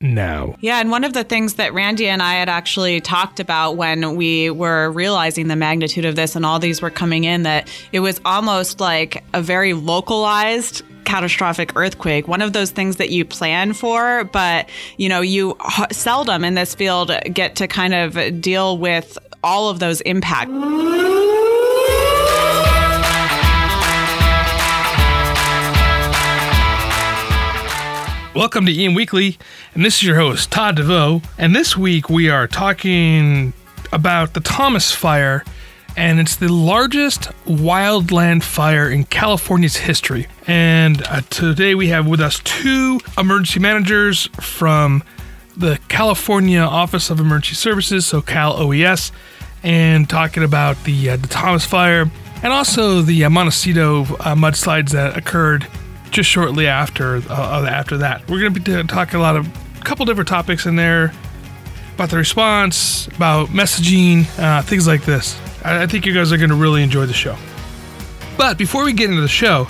now. Yeah, and one of the things that Randy and I had actually talked about when we were realizing the magnitude of this and all these were coming in, that it was almost like a very localized catastrophic earthquake one of those things that you plan for but you know you seldom in this field get to kind of deal with all of those impacts Welcome to EM Weekly, and this is your host, Todd DeVoe. And this week we are talking about the Thomas Fire, and it's the largest wildland fire in California's history. And uh, today we have with us two emergency managers from the California Office of Emergency Services, so Cal OES, and talking about the, uh, the Thomas Fire and also the uh, Montecito uh, mudslides that occurred just shortly after uh, after that. We're going to be talking a lot of a couple different topics in there about the response, about messaging, uh, things like this. I, I think you guys are going to really enjoy the show. But before we get into the show,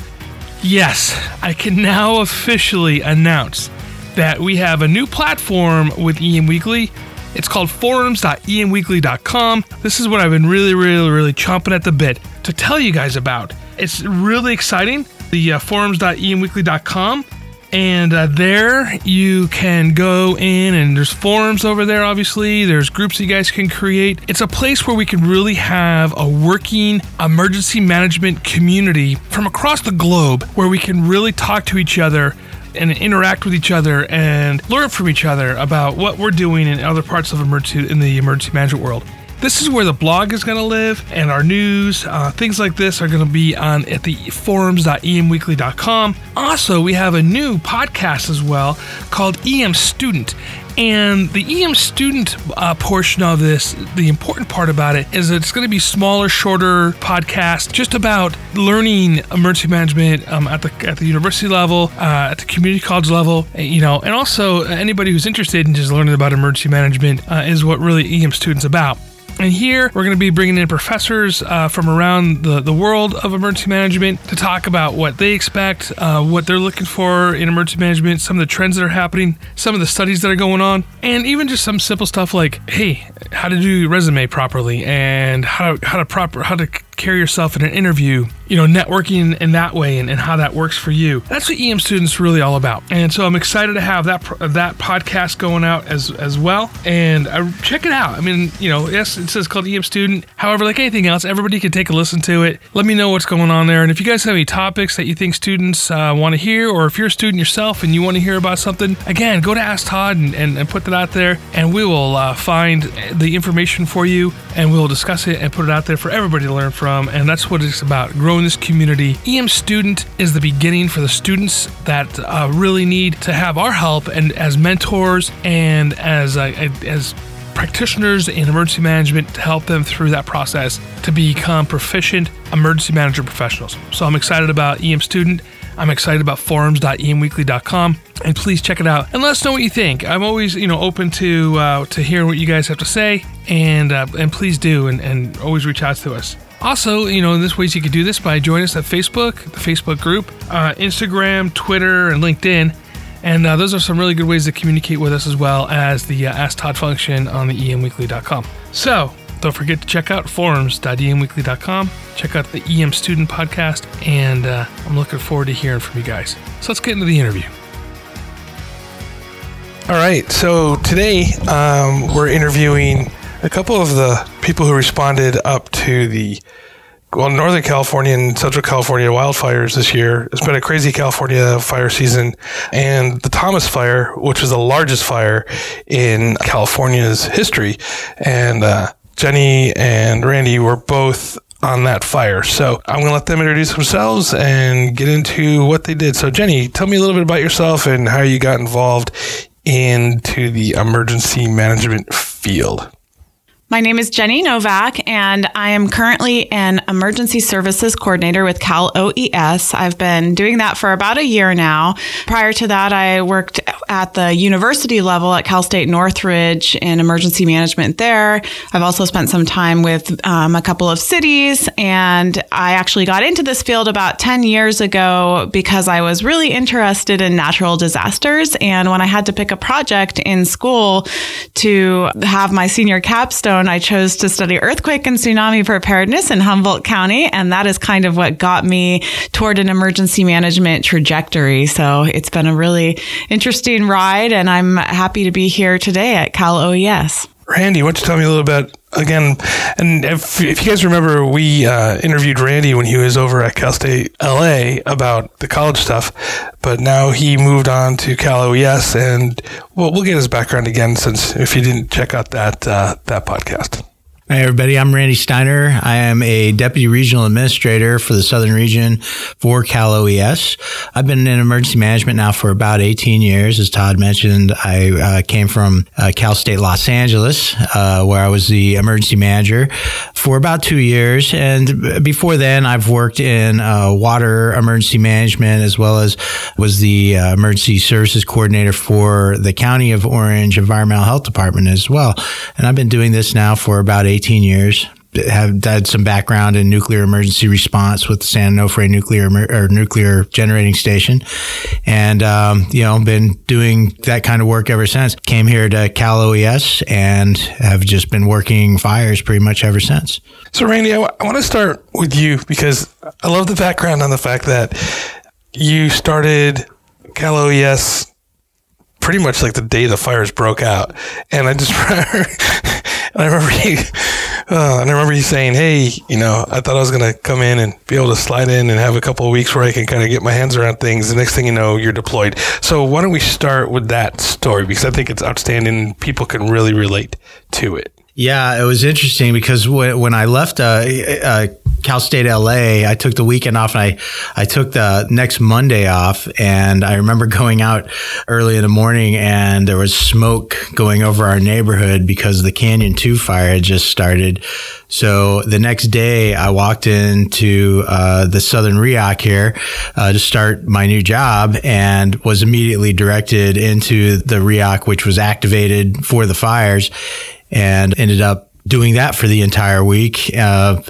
yes, I can now officially announce that we have a new platform with EM Weekly. It's called forums.emweekly.com. This is what I've been really, really, really chomping at the bit to tell you guys about. It's really exciting the uh, forums.emweekly.com. And uh, there you can go in, and there's forums over there, obviously. There's groups you guys can create. It's a place where we can really have a working emergency management community from across the globe where we can really talk to each other and interact with each other and learn from each other about what we're doing in other parts of emergency in the emergency management world. This is where the blog is going to live, and our news, uh, things like this, are going to be on at the forums.emweekly.com. Also, we have a new podcast as well called EM Student. And the EM student uh, portion of this, the important part about it is it's going to be smaller, shorter podcast, just about learning emergency management um, at the at the university level, uh, at the community college level, you know, and also anybody who's interested in just learning about emergency management uh, is what really EM students about. And here we're going to be bringing in professors uh, from around the, the world of emergency management to talk about what they expect, uh, what they're looking for in emergency management, some of the trends that are happening, some of the studies that are going on, and even just some simple stuff like, hey, how to do your resume properly and how to, how to proper how to carry yourself in an interview, you know, networking in that way and, and how that works for you. That's what EM students really all about. And so I'm excited to have that that podcast going out as as well. And uh, check it out. I mean, you know, yes, it says called EM student. However, like anything else, everybody can take a listen to it. Let me know what's going on there. And if you guys have any topics that you think students uh, want to hear, or if you're a student yourself and you want to hear about something, again, go to Ask Todd and, and, and put that out there, and we will uh, find the information for you, and we'll discuss it and put it out there for everybody to learn from from, and that's what it's about growing this community. EM Student is the beginning for the students that uh, really need to have our help and as mentors and as uh, as practitioners in emergency management to help them through that process to become proficient emergency manager professionals. So I'm excited about EM Student. I'm excited about forums.emweekly.com and please check it out and let us know what you think. I'm always, you know, open to uh, to hear what you guys have to say, and uh, and please do and, and always reach out to us. Also, you know, there's ways you could do this by joining us at Facebook, the Facebook group, uh, Instagram, Twitter, and LinkedIn. And uh, those are some really good ways to communicate with us as well as the uh, Ask Todd function on the emweekly.com. So don't forget to check out forums.emweekly.com. Check out the EM Student Podcast, and uh, I'm looking forward to hearing from you guys. So let's get into the interview. All right, so today um, we're interviewing a couple of the people who responded up to the well, Northern California and Central California wildfires this year. It's been a crazy California fire season. And the Thomas Fire, which was the largest fire in California's history. And uh, Jenny and Randy were both on that fire. So I'm going to let them introduce themselves and get into what they did. So, Jenny, tell me a little bit about yourself and how you got involved into the emergency management field. My name is Jenny Novak, and I am currently an emergency services coordinator with Cal OES. I've been doing that for about a year now. Prior to that, I worked at the university level at Cal State Northridge in emergency management there. I've also spent some time with um, a couple of cities, and I actually got into this field about 10 years ago because I was really interested in natural disasters. And when I had to pick a project in school to have my senior capstone, I chose to study earthquake and tsunami preparedness in Humboldt County. And that is kind of what got me toward an emergency management trajectory. So it's been a really interesting ride. And I'm happy to be here today at Cal OES. Randy, why don't you tell me a little bit again? And if, if you guys remember, we uh, interviewed Randy when he was over at Cal State LA about the college stuff, but now he moved on to Cal OES, and we'll, we'll get his background again since if you didn't check out that uh, that podcast. Hi, everybody. I'm Randy Styner. I am a deputy regional administrator for the Southern region for Cal OES. I've been in emergency management now for about 18 years. As Todd mentioned, I uh, came from uh, Cal State Los Angeles, uh, where I was the emergency manager for about two years. And before then, I've worked in uh, water emergency management as well as was the uh, emergency services coordinator for the County of Orange Environmental Health Department as well. And I've been doing this now for about 18 years have had some background in nuclear emergency response with the San Onofre nuclear or nuclear generating station, and um, you know been doing that kind of work ever since. Came here to Cal OES and have just been working fires pretty much ever since. So Randy, I, w- I want to start with you because I love the background on the fact that you started Cal OES pretty much like the day the fires broke out, and I just and I remember you, uh, and I remember you saying, "Hey, you know, I thought I was gonna come in and be able to slide in and have a couple of weeks where I can kind of get my hands around things." The next thing you know, you're deployed. So why don't we start with that story because I think it's outstanding. People can really relate to it. Yeah, it was interesting because when I left uh, uh, Cal State LA, I took the weekend off and I, I took the next Monday off. And I remember going out early in the morning and there was smoke going over our neighborhood because the Canyon 2 fire had just started. So the next day, I walked into uh, the Southern REOC here uh, to start my new job and was immediately directed into the REOC, which was activated for the fires and ended up doing that for the entire week. Uh,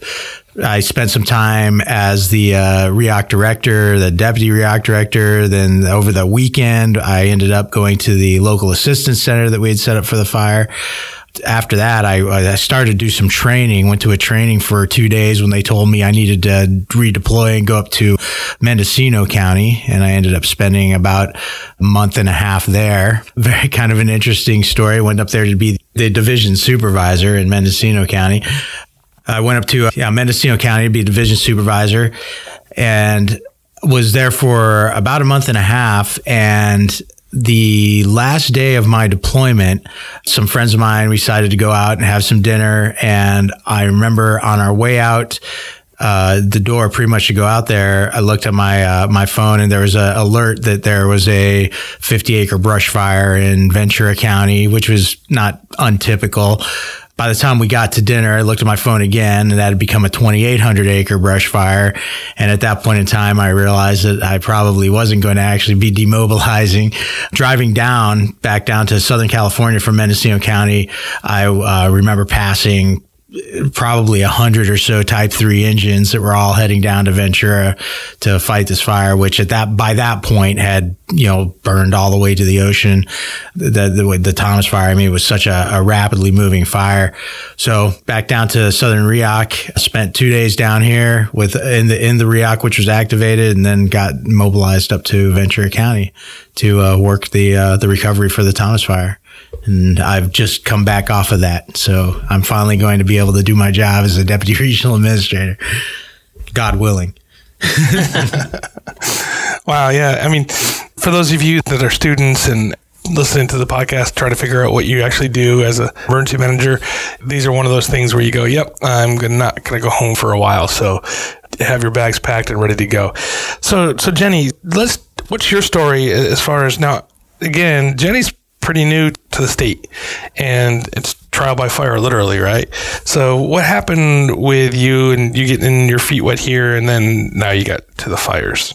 I spent some time as the uh, director, the deputy REOC director. Then over the weekend, I ended up going to the local assistance center that we had set up for the fire after that, I, I, started to do some training. Went to a training for two days when they told me I needed to redeploy and go up to Mendocino County, and I ended up spending about a month and a half there. Very kind of an interesting story. Went up there to be the division supervisor in Mendocino County. I went up to yeah, Mendocino County to be division supervisor, and was there for about a month and a half, and the last day of my deployment, some friends of mine decided to go out and have some dinner. And I remember on our way out, uh, the door pretty much to go out there. I looked at my uh, my phone and there was an alert that there was a 50 acre brush fire in Ventura County, which was not untypical by the time we got to dinner, I looked at my phone again and that had become a 2,800 acre brush fire. And at that point in time, I realized that I probably wasn't going to actually be demobilizing. Driving down, back down to Southern California from Mendocino County, I uh, remember passing probably a hundred or so type three engines that were all heading down to Ventura to fight this fire, which at that, by that point had, you know, burned all the way to the ocean. The, the, the Thomas fire, I mean, it was such a, a, rapidly moving fire. So back down to Southern REOC, spent two days down here with in the, in the REOC, which was activated and then got mobilized up to Ventura County to uh, work the, uh, the recovery for the Thomas fire and I've just come back off of that. So I'm finally going to be able to do my job as a deputy regional administrator, God willing. wow. Yeah. I mean, for those of you that are students and listening to the podcast, try to figure out what you actually do as a emergency manager. These are one of those things where you go, "Yep, I'm not going to go home for a while." So have your bags packed and ready to go. So, so Jenny, let's. What's your story as far as now? Again, Jenny's pretty new to the state and it's trial by fire, literally, right? So, what happened with you and you getting your feet wet here, and then now you got to the fires?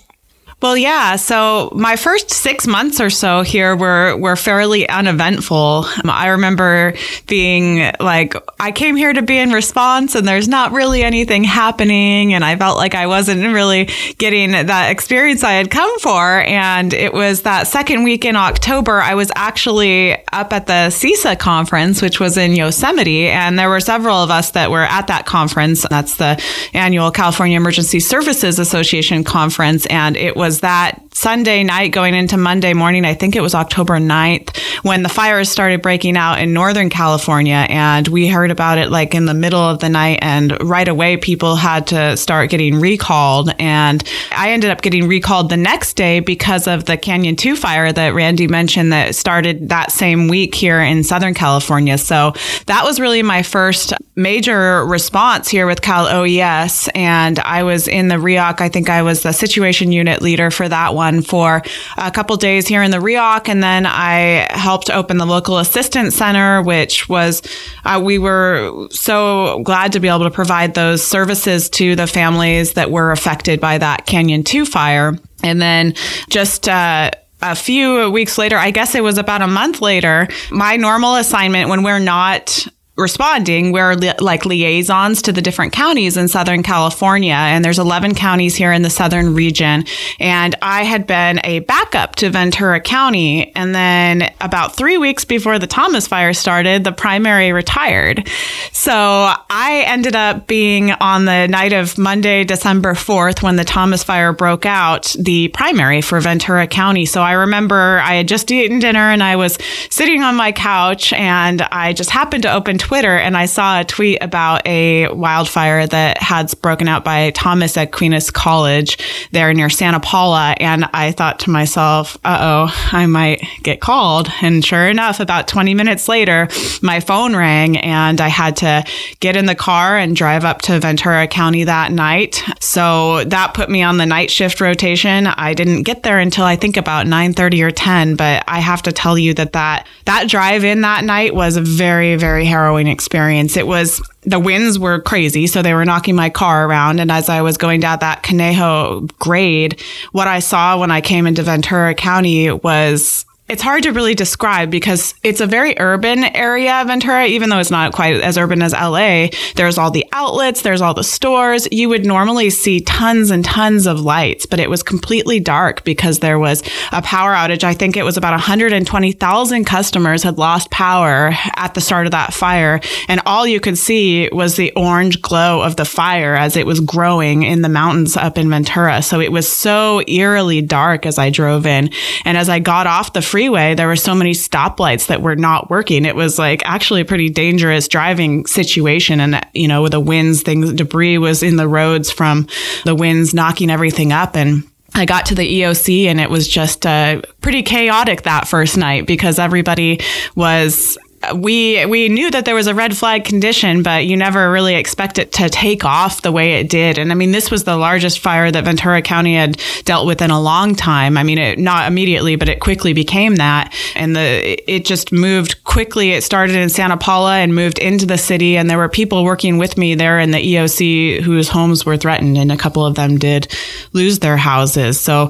Well, yeah. So my first six months or so here were were fairly uneventful. Um, I remember being like, I came here to be in response, and there's not really anything happening, and I felt like I wasn't really getting that experience I had come for. And it was that second week in October, I was actually up at the CESA conference, which was in Yosemite, and there were several of us that were at that conference. That's the annual California Emergency Services Association conference, and it was was that Sunday night going into Monday morning, I think it was October 9th, when the fires started breaking out in Northern California. And we heard about it like in the middle of the night. And right away, people had to start getting recalled. And I ended up getting recalled the next day because of the Canyon 2 fire that Randy mentioned that started that same week here in Southern California. So that was really my first major response here with Cal OES. And I was in the REOC. I think I was the situation unit leader for that one for a couple days here in the REOC. And then I helped open the local assistance center, which was, uh, we were so glad to be able to provide those services to the families that were affected by that Canyon 2 fire. And then just, uh, a few weeks later, I guess it was about a month later, my normal assignment when we're not responding we're li- like liaisons to the different counties in southern california and there's 11 counties here in the southern region. And i had been a backup to ventura county and then about three weeks before the thomas fire started the primary retired. So i ended up being on the night of monday december 4th when the thomas fire broke out the primary for ventura county. So i remember i had just eaten dinner and i was sitting on my couch and i just happened to open Twitter and I saw a tweet about a wildfire that had broken out by Thomas at Aquinas College there near Santa Paula. And I thought to myself, uh oh, I might get called. And sure enough, about 20 minutes later, my phone rang and I had to get in the car and drive up to Ventura County that night. So that put me on the night shift rotation. I didn't get there until I think about 9:30 or 10, but I have to tell you that that that drive in that night was very very harrowing harrowing experience. It was the winds were crazy, so they were knocking my car around. And as I was going down that Conejo grade, what I saw when I came into Ventura County was it's hard to really describe because it's a very urban area, of Ventura, even though it's not quite as urban as LA. There's all the outlets, there's all the stores. You would normally see tons and tons of lights, but it was completely dark because there was a power outage. I think it was about 120,000 customers had lost power at the start of that fire. And all you could see was the orange glow of the fire as it was growing in the mountains up in Ventura. So it was so eerily dark as I drove in. And as I got off the freeway, there were so many stoplights that were not working. It was like actually a pretty dangerous driving situation. And, you know, with the winds, things, debris was in the roads from the winds knocking everything up. And I got to the EOC and it was just uh, pretty chaotic that first night because everybody was we we knew that there was a red flag condition, but you never really expect it to take off the way it did. And I mean, this was the largest fire that Ventura County had dealt with in a long time. I mean, it, not immediately, but it quickly became that, and the it just moved quickly. It started in Santa Paula and moved into the city, and there were people working with me there in the EOC whose homes were threatened, and a couple of them did lose their houses. So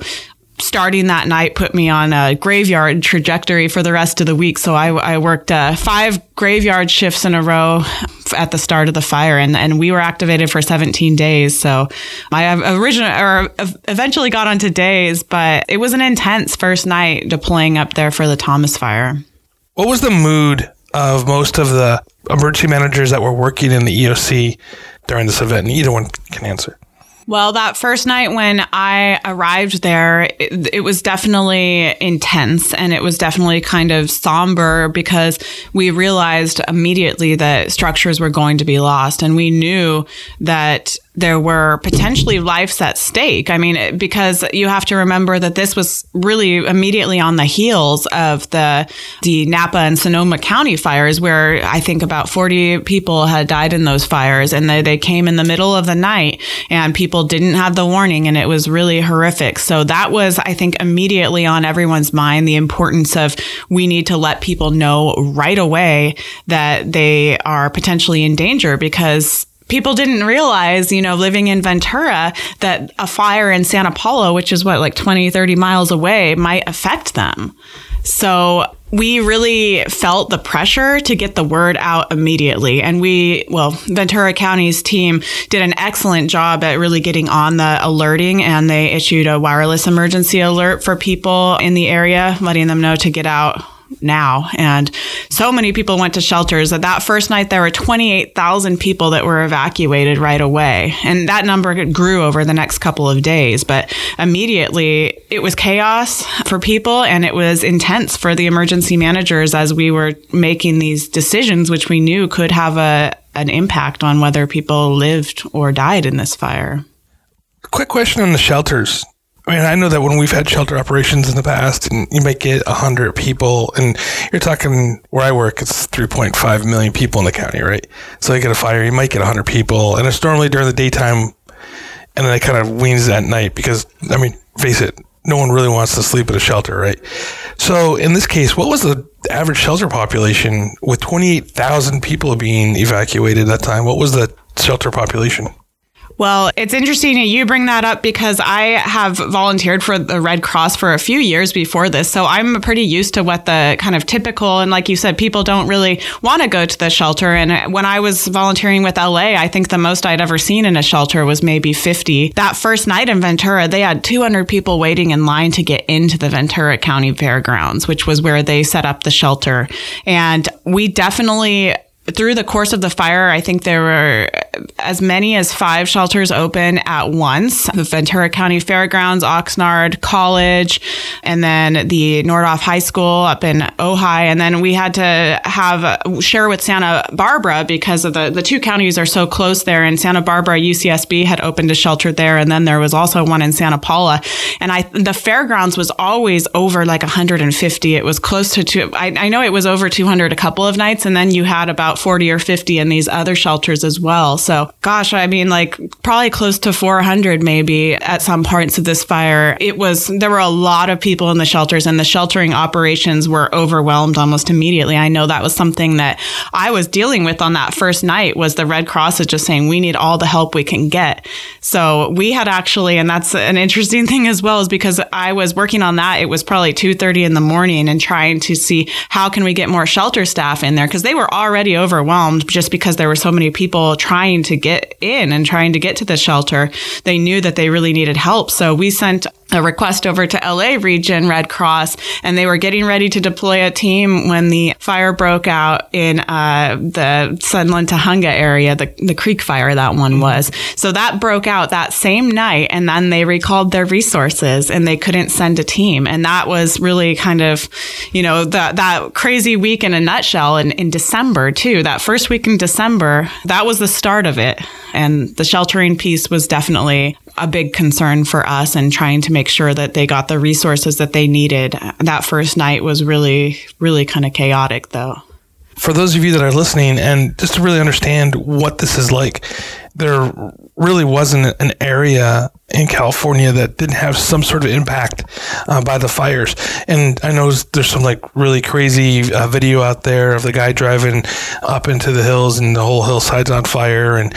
starting that night put me on a graveyard trajectory for the rest of the week. So I, I worked uh, five graveyard shifts in a row at the start of the fire, and, and we were activated for 17 days. So I original or eventually got onto days, but it was an intense first night deploying up there for the Thomas fire. What was the mood of most of the emergency managers that were working in the EOC during this event? And either one can answer. Well, that first night when I arrived there, it, it, was definitely intense and it was definitely kind of somber because we realized immediately that structures were going to be lost. And we knew that there were potentially lives at stake. I mean, because you have to remember that this was really immediately on the heels of the the Napa and Sonoma County fires, where I think about 40 people had died in those fires, and they, they came in the middle of the night, and people people didn't have the warning and it was really horrific. So that was, I think, immediately on everyone's mind the importance of we need to let people know right away that they are potentially in danger because people didn't realize, you know, living in Ventura, that a fire in Santa Paula, which is what, like 20, 30 miles away, might affect them. So we really felt the pressure to get the word out immediately. And we, well, Ventura County's team did an excellent job at really getting on the alerting and they issued a wireless emergency alert for people in the area, letting them know to get out now. And so many people went to shelters that that first night there were 28,000 people that were evacuated right away. And that number grew over the next couple of days. But immediately it was chaos for people and it was intense for the emergency managers as we were making these decisions, which we knew could have a, an impact on whether people lived or died in this fire. Quick question on the shelters. I mean, I know that when we've had shelter operations in the past, and you might get hundred people, and you're talking where I work, it's 3.5 million people in the county, right? So you get a fire, you might get hundred people, and it's normally during the daytime, and then it kind of weans at night because, I mean, face it, no one really wants to sleep at a shelter, right? So in this case, what was the average shelter population with 28,000 people being evacuated at that time? What was the shelter population? Well, it's interesting that you bring that up because I have volunteered for the Red Cross for a few years before this. So I'm pretty used to what the kind of typical, and like you said, people don't really want to go to the shelter. And when I was volunteering with LA, I think the most I'd ever seen in a shelter was maybe 50. That first night in Ventura, they had 200 people waiting in line to get into the Ventura County Fairgrounds, which was where they set up the shelter. And we definitely through the course of the fire, I think there were as many as five shelters open at once the Ventura County Fairgrounds, Oxnard College, and then the Nordhoff High School up in Ojai. And then we had to have share with Santa Barbara because of the, the two counties are so close there. And Santa Barbara, UCSB had opened a shelter there, and then there was also one in Santa Paula. And I the fairgrounds was always over like 150. It was close to two. I, I know it was over 200 a couple of nights, and then you had about 40 or 50 in these other shelters as well. So, gosh, I mean, like probably close to 400 maybe at some parts of this fire. It was, there were a lot of people in the shelters and the sheltering operations were overwhelmed almost immediately. I know that was something that I was dealing with on that first night was the Red Cross is just saying we need all the help we can get. So we had actually, and that's an interesting thing as well, is because I was working on that. It was probably 2.30 in the morning and trying to see how can we get more shelter staff in there because they were already overwhelmed just because there were so many people trying to get in and trying to get to the shelter. They knew that they really needed help. So we sent a request over to LA Region Red Cross, and they were getting ready to deploy a team when the fire broke out in uh, the Sunland Tujunga area, the, the creek fire that one was. So that broke out that same night, and then they recalled their resources and they couldn't send a team. And that was really kind of, you know, that that crazy week in a nutshell. And in December, too, that first week in December, that was the start of it. And the sheltering piece was definitely a big concern for us and trying to make sure that they got the resources that they needed. That first night was really, really kind of chaotic, though. For those of you that are listening, and just to really understand what this is like, there really wasn't an area in California that didn't have some sort of impact uh, by the fires. And I know there's some like really crazy uh, video out there of the guy driving up into the hills and the whole hillside's on fire. And,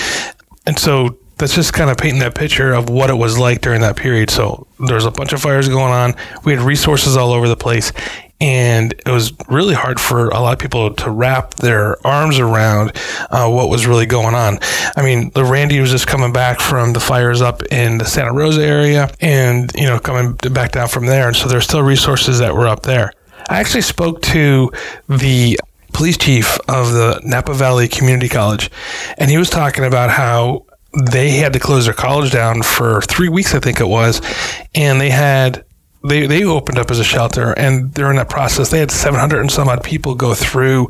and so that's just kind of painting that picture of what it was like during that period. So there's a bunch of fires going on. We had resources all over the place. And it was really hard for a lot of people to wrap their arms around uh, what was really going on. I mean, the Randy was just coming back from the fires up in the Santa Rosa area and, you know, coming back down from there. And so there's still resources that were up there. I actually spoke to the police chief of the Napa Valley Community College, and he was talking about how they had to close their college down for three weeks, I think it was, and they had they they opened up as a shelter, and during that process, they had 700 and some odd people go through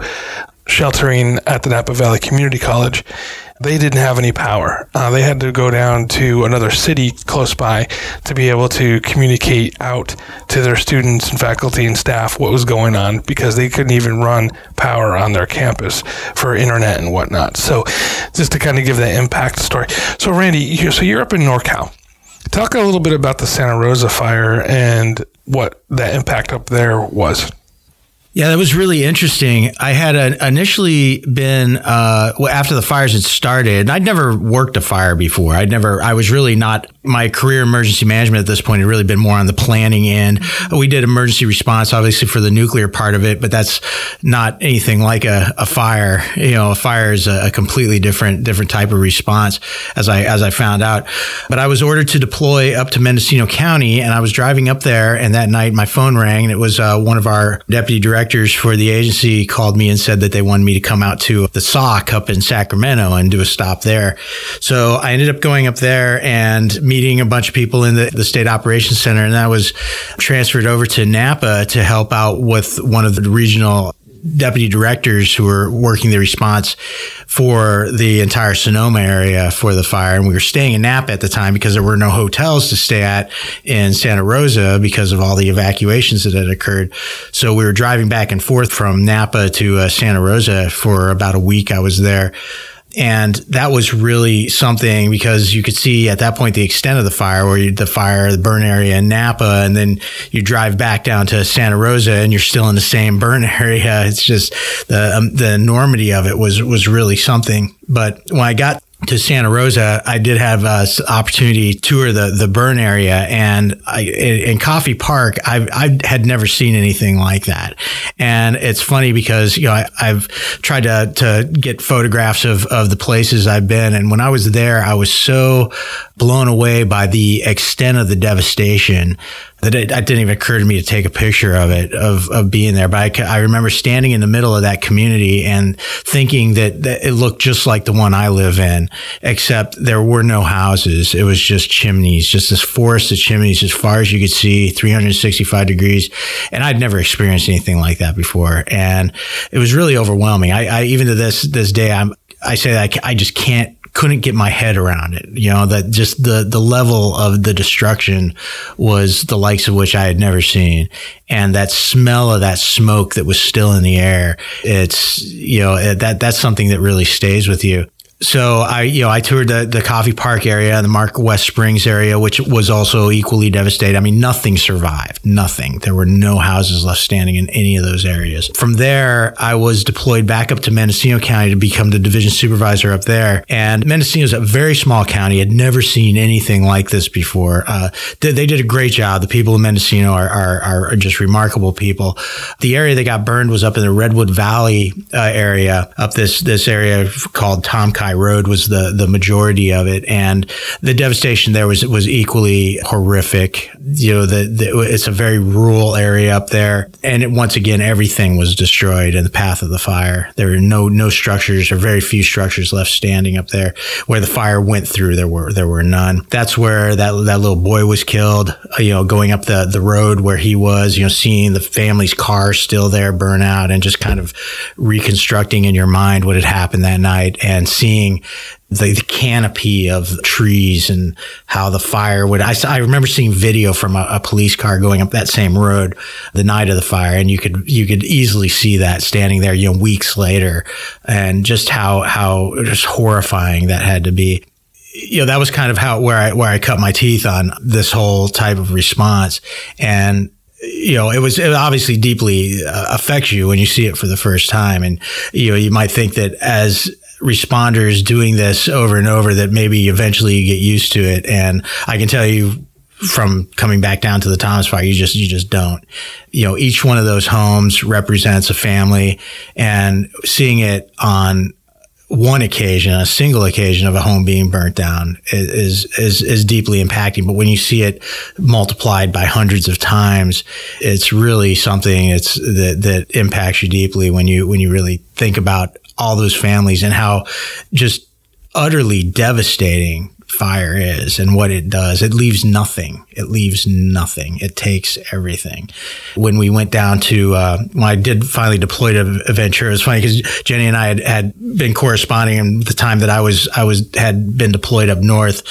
sheltering at the Napa Valley Community College. They didn't have any power. Uh, they had to go down to another city close by to be able to communicate out to their students and faculty and staff what was going on because they couldn't even run power on their campus for internet and whatnot. So, just to kind of give that impact story. So, Randy, so you're up in NorCal. Talk a little bit about the Santa Rosa fire and what that impact up there was. Yeah, that was really interesting. I had initially been uh, after the fires had started. and I'd never worked a fire before. I'd never. I was really not. My career emergency management at this point had really been more on the planning end. We did emergency response, obviously for the nuclear part of it, but that's not anything like a, a fire. You know, a fire is a, a, completely different different type of response, as I as I found out. But I was ordered to deploy up to Mendocino County, and I was driving up there, and that night my phone rang, and it was uh, one of our deputy directors for the agency called me and said that they wanted me to come out to the SOC up in Sacramento and do a stop there. So I ended up going up there and meeting a bunch of people in the, the state operations center. And I was transferred over to Napa to help out with one of the regional deputy directors who were working the response for the entire Sonoma area for the fire. And we were staying in Napa at the time because there were no hotels to stay at in Santa Rosa because of all the evacuations that had occurred. So we were driving back and forth from Napa to uh, Santa Rosa for about a week. I was there. And that was really something because you could see at that point the extent of the fire, where you, the fire, the burn area in Napa, and then you drive back down to Santa Rosa, and you're still in the same burn area. It's just the um, the enormity of it was was really something. But when I got to Santa Rosa, I did have an opportunity to tour the the burn area, and I, in Coffey Park, I I had never seen anything like that. And it's funny because you know I, have tried to to get photographs of of the places I've been, and when I was there, I was so blown away by the extent of the devastation that it, it, didn't even occur to me to take a picture of it, of, of being there. But I, I remember standing in the middle of that community and thinking that, that it looked just like the one I live in, except there were no houses. It was just chimneys, just this forest of chimneys as far as you could see, 365 degrees. And I'd never experienced anything like that before. And it was really overwhelming. I, I even to this, this day, I'm, I say I, I just can't couldn't get my head around it. You know, that just the, the level of the destruction was the likes of which I had never seen. And that smell of that smoke that was still in the air, it's, you know, eh, that, that's something that really stays with you so I, you know, I toured the, the Coffey Park area the Mark West Springs area, which was also equally devastated. I mean, nothing survived. Nothing. There were no houses left standing in any of those areas. From there, I was deployed back up to Mendocino County to become the division supervisor up there. And Mendocino is a very small county. Had never seen anything like this before. Uh, they, they, did a great job. The people in Mendocino are, are, are, just remarkable people. The area that got burned was up in the Redwood Valley uh, area, up this this area called Tom Road was the the majority of it, and the devastation there was was equally horrific. You know, the, the it's a very rural area up there, and it, once again, everything was destroyed in the path of the fire. There were no no structures or very few structures left standing up there where the fire went through. There were there were none. That's where that that little boy was killed. Uh, you know, going up the the road where he was. You know, seeing the family's car still there burn out, and just kind of reconstructing in your mind what had happened that night, and seeing seeing the, the, canopy of trees and how the fire would. I, I remember seeing video from a, a, police car going up that same road the night of the fire, and you could you could easily see that standing there, you know, weeks later, and just how how just horrifying that had to be. You know, that was kind of how where I where I cut my teeth on this whole type of response, and you know, it was it obviously deeply uh, affects you when you see it for the first time, and you know, you might think that as responders doing this over and over that maybe eventually you get used to it. And I can tell you from coming back down to the Thomas fire, you just, you just don't. You know, each one of those homes represents a family and seeing it on one occasion, a single occasion of a home being burnt down is, is, is deeply impacting. But when you see it multiplied by hundreds of times, it's really something it's that, that impacts you deeply when you, when you really think about all those families and how just utterly devastating fire is and what it does. It leaves nothing. It leaves nothing. It takes everything. When we went down to, uh, when I did finally deploy to Ventura, it was funny because Jenny and I had, had been corresponding and the time that I was, I was, had been deployed up north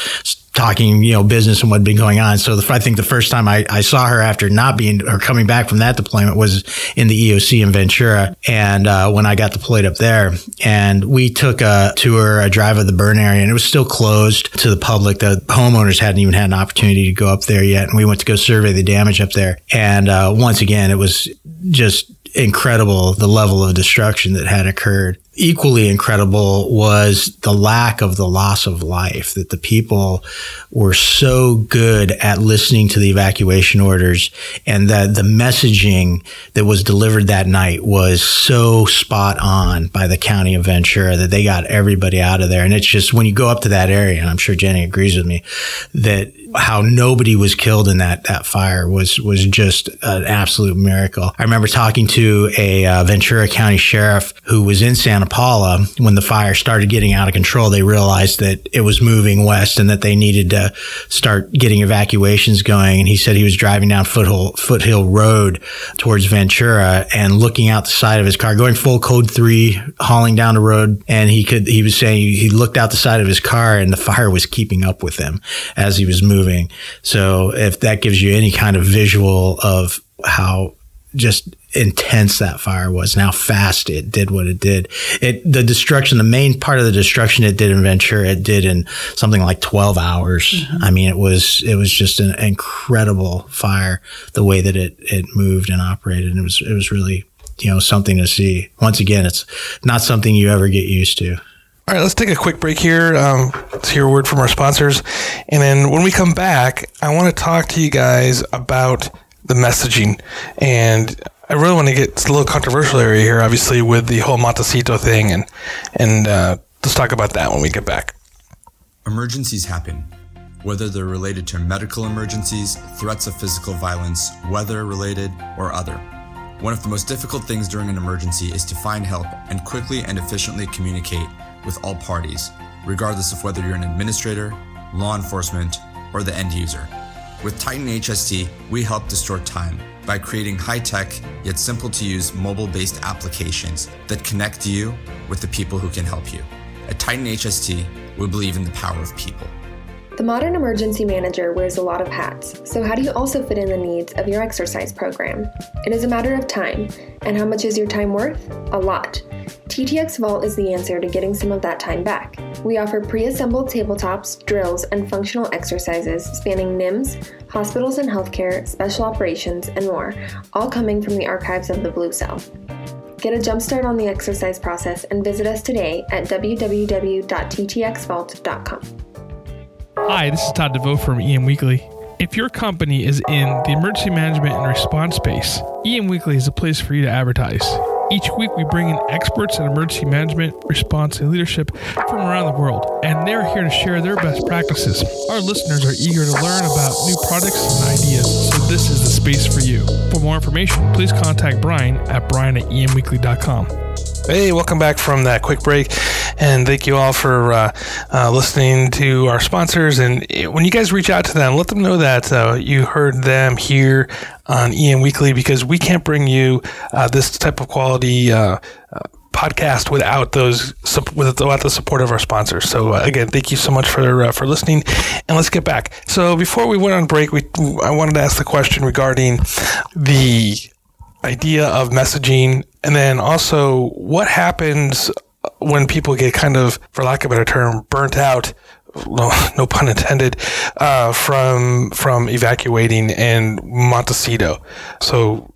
talking, you know, business and what had been going on. So the, I think the first time I, I saw her after not being or coming back from that deployment was in the EOC in Ventura. And uh, when I got deployed up there, and we took a tour, a drive of the burn area, and it was still closed to the public. The homeowners hadn't even had an opportunity to go up there yet. And we went to go survey the damage up there. And uh, once again, it was just incredible the level of destruction that had occurred. Equally incredible was the lack of the loss of life, that the people were so good at listening to the evacuation orders and that the messaging that was delivered that night was so spot on by the county of Ventura that they got everybody out of there. And it's just when you go up to that area, and I'm sure Jenny agrees with me, that how nobody was killed in that that fire was was just an absolute miracle. I remember talking to a uh, Ventura County sheriff who was in Santa Paula when the fire started getting out of control. They realized that it was moving west and that they needed to start getting evacuations going. And he said he was driving down Foothill Foothill Road towards Ventura and looking out the side of his car, going full code three, hauling down the road, and he could he was saying he looked out the side of his car and the fire was keeping up with him as he was moving moving. So if that gives you any kind of visual of how just intense that fire was and how fast it did what it did. It the destruction, the main part of the destruction it did in Ventura, it did in something like 12 hours. Mm-hmm. I mean, it was it was just an incredible fire the way that it it moved and operated. And it was it was really, you know, something to see. Once again, it's not something you ever get used to. All right, let's take a quick break here. Um, let's hear a word from our sponsors. And then when we come back, I want to talk to you guys about the messaging. And I really want to get a little controversial area here, obviously, with the whole Montecito thing. And, and uh, let's talk about that when we get back. Emergencies happen, whether they're related to medical emergencies, threats of physical violence, weather related, or other. One of the most difficult things during an emergency is to find help and quickly and efficiently communicate with all parties, regardless of whether you're an administrator, law enforcement, or the end user. With Titan HST, we help to store time by creating high tech yet simple to use mobile based applications that connect you with the people who can help you. At Titan HST, we believe in the power of people. The modern emergency manager wears a lot of hats, so how do you also fit in the needs of your exercise program? It is a matter of time, and how much is your time worth? A lot. TTX Vault is the answer to getting some of that time back. We offer pre assembled tabletops, drills, and functional exercises spanning NIMS, hospitals and healthcare, special operations, and more, all coming from the archives of the Blue Cell. Get a jumpstart on the exercise process and visit us today at www.ttxvault.com. Hi, this is Todd DeVoe from EM Weekly. If your company is in the emergency management and response space, EM Weekly is a place for you to advertise. Each week, we bring in experts in emergency management, response, and leadership from around the world, and they're here to share their best practices. Our listeners are eager to learn about new products and ideas, so this is the space for you. For more information, please contact Brian at brian at emweekly.com. Hey, welcome back from that quick break. And thank you all for uh, uh, listening to our sponsors. And when you guys reach out to them, let them know that uh, you heard them here on EM Weekly because we can't bring you uh, this type of quality uh, uh, podcast without those without the support of our sponsors. So uh, again, thank you so much for uh, for listening, and let's get back. So before we went on break, we I wanted to ask the question regarding the idea of messaging and then also what happens when people get kind of for lack of a better term burnt out no, no pun intended uh, from from evacuating in Montecito so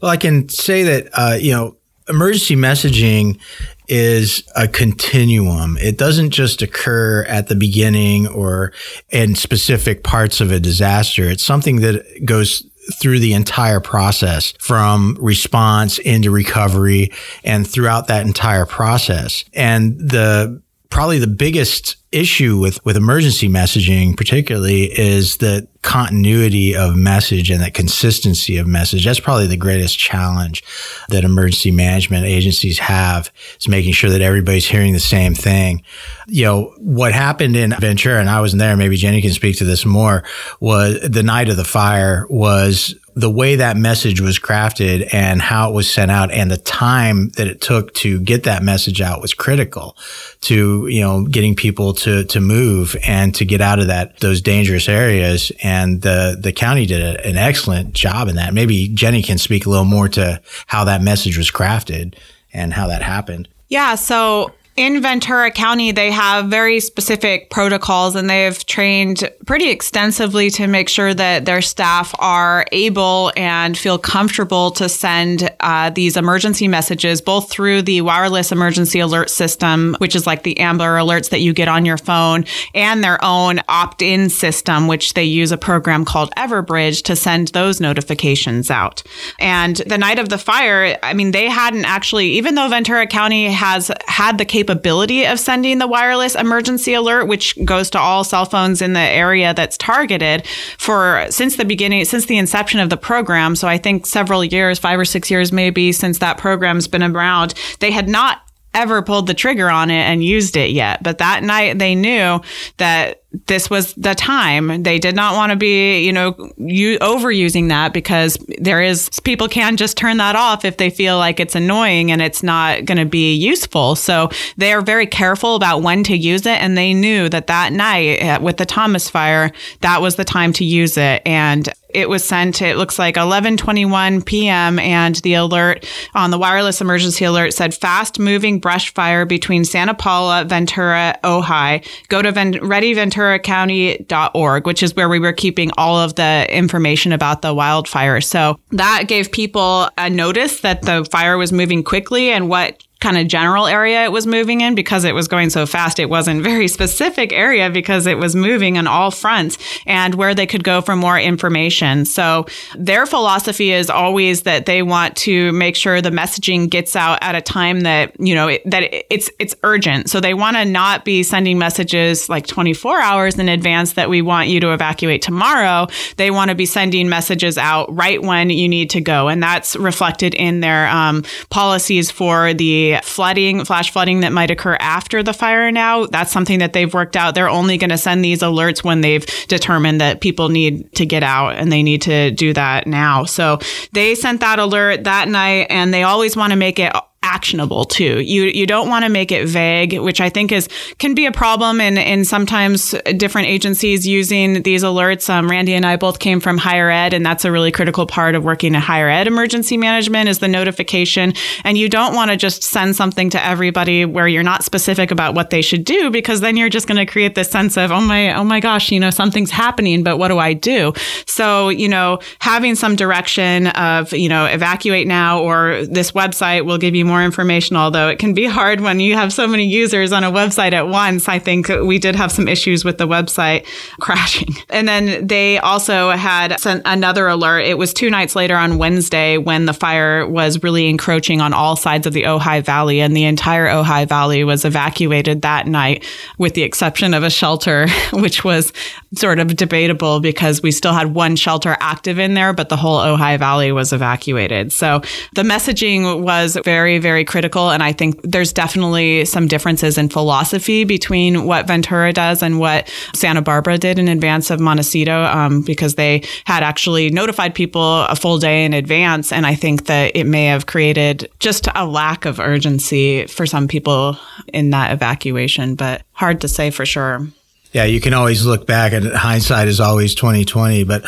well I can say that uh, you know emergency messaging is a continuum. It doesn't just occur at the beginning or in specific parts of a disaster. It's something that goes through the entire process from response into recovery and throughout that entire process. And the probably the biggest issue with, with emergency messaging, particularly, is the continuity of message and that consistency of message. That's probably the greatest challenge that emergency management agencies have is making sure that everybody's hearing the same thing. You know, what happened in Ventura, and I wasn't there, maybe Jenny can speak to this more, was the night of the fire was the way that message was crafted and how it was sent out and the time that it took to get that message out was critical to, you know, getting people to, to move and to get out of that, those dangerous areas. And the, the county did a, an excellent job in that. Maybe Jenny can speak a little more to how that message was crafted and how that happened. Yeah. So in Ventura County, they have very specific protocols and they've trained pretty extensively to make sure that their staff are able and feel comfortable to send uh, these emergency messages both through the wireless emergency alert system, which is like the Amber alerts that you get on your phone, and their own opt in system, which they use a program called Everbridge to send those notifications out. And the night of the fire, I mean, they hadn't actually, even though Ventura County has had the capability capability of sending the wireless emergency alert, which goes to all cell phones in the area that's targeted for since the beginning, since the inception of the program. So I think several years, five or six years maybe since that program's been around, they had not ever pulled the trigger on it and used it yet. But that night they knew that this was the time. They did not want to be, you know, you, overusing that because there is people can just turn that off if they feel like it's annoying and it's not going to be useful. So they are very careful about when to use it, and they knew that that night eh, with the Thomas fire, that was the time to use it. And it was sent it looks like 11:21 p.m. and the alert on the wireless emergency alert said fast moving brush fire between Santa Paula, Ventura, Ojai. Go to Ven- readyventuracounty.org, which is where we were keeping all of the information about the wildfire. So that gave people a notice that the fire was moving quickly and what kind of general area it was moving in because it was going so fast. It wasn't very specific area because it was moving on all fronts and where they could go for more information. So their philosophy is always that they want to make sure the messaging gets out at a time that, you know, it, that it's, it's urgent. So they want to not be sending messages like 24 hours in advance that we want you to evacuate tomorrow. They want to be sending messages out right when you need to go. And that's reflected in their um, policies for the flooding, flash flooding that might occur after the fire now, that's something that they've worked out. They're only going to send these alerts when they've determined that people need to get out and they need to do that now. So they sent that alert that night and they always want to make it actionable too. You you don't want to make it vague, which I think is can be a problem in in sometimes different agencies using these alerts. Um, Randy and I both came from higher ed, and that's a really critical part of working in higher ed emergency management is the notification. And you don't want to just send something to everybody where you're not specific about what they should do, because then you're just going to create this sense of oh my oh my gosh, you know something's happening, but what do I do? So you know having some direction of you know evacuate now or this website will give you more more information, although it can be hard when you have so many users on a website at once. I think we did have some issues with the website crashing. And then they also had sent another alert. It was two nights later on Wednesday when the fire was really encroaching on all sides of the Ojai Valley, and the entire Ojai Valley was evacuated that night, with the exception of a shelter, which was sort of debatable because we still had one shelter active in there, but the whole Ojai Valley was evacuated. So the messaging was very, very critical. And I think there's definitely some differences in philosophy between what Ventura does and what Santa Barbara did in advance of Montecito, um, because they had actually notified people a full day in advance. And I think that it may have created just a lack of urgency for some people in that evacuation, but hard to say for sure. Yeah, you can always look back and hindsight is always 2020, but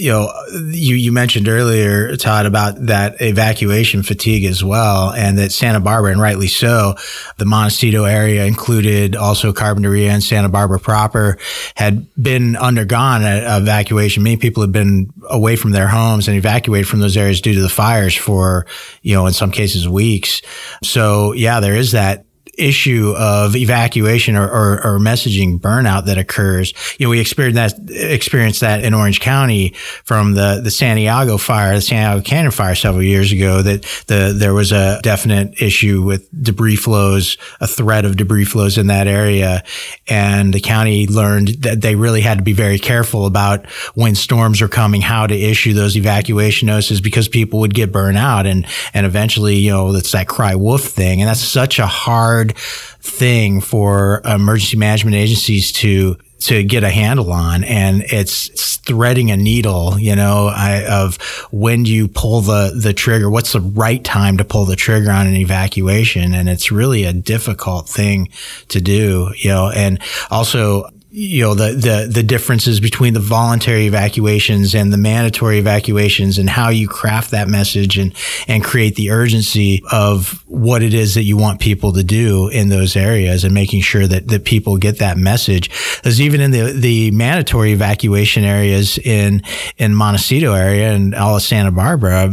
you know, you, you mentioned earlier, Todd, about that evacuation fatigue as well, and that Santa Barbara, and rightly so, the Montecito area included also Carpinteria and Santa Barbara proper had been undergone an evacuation. Many people had been away from their homes and evacuated from those areas due to the fires for, you know, in some cases weeks. So yeah, there is that issue of evacuation or, or, or, messaging burnout that occurs. You know, we experienced that experienced that in Orange County from the the Santiago fire, the Santiago Canyon fire several years ago. That the there was a definite issue with debris flows, a threat of debris flows in that area, and the county learned that they really had to be very careful about when storms are coming, how to issue those evacuation notices because people would get burned out, and and eventually, you know, it's that cry wolf thing, and that's such a hard thing for emergency management agencies to to get a handle on. And it's, it's threading a needle you know I, of when do you pull the the trigger? What's the right time to pull the trigger on an evacuation? And it's really a difficult thing to do you know. And also you know the, the the differences between the voluntary evacuations and the mandatory evacuations and how you craft that message and and create the urgency of what it is that you want people to do in those areas and making sure that that people get that message. Because even in the the mandatory evacuation areas in in Montecito area and all of Santa Barbara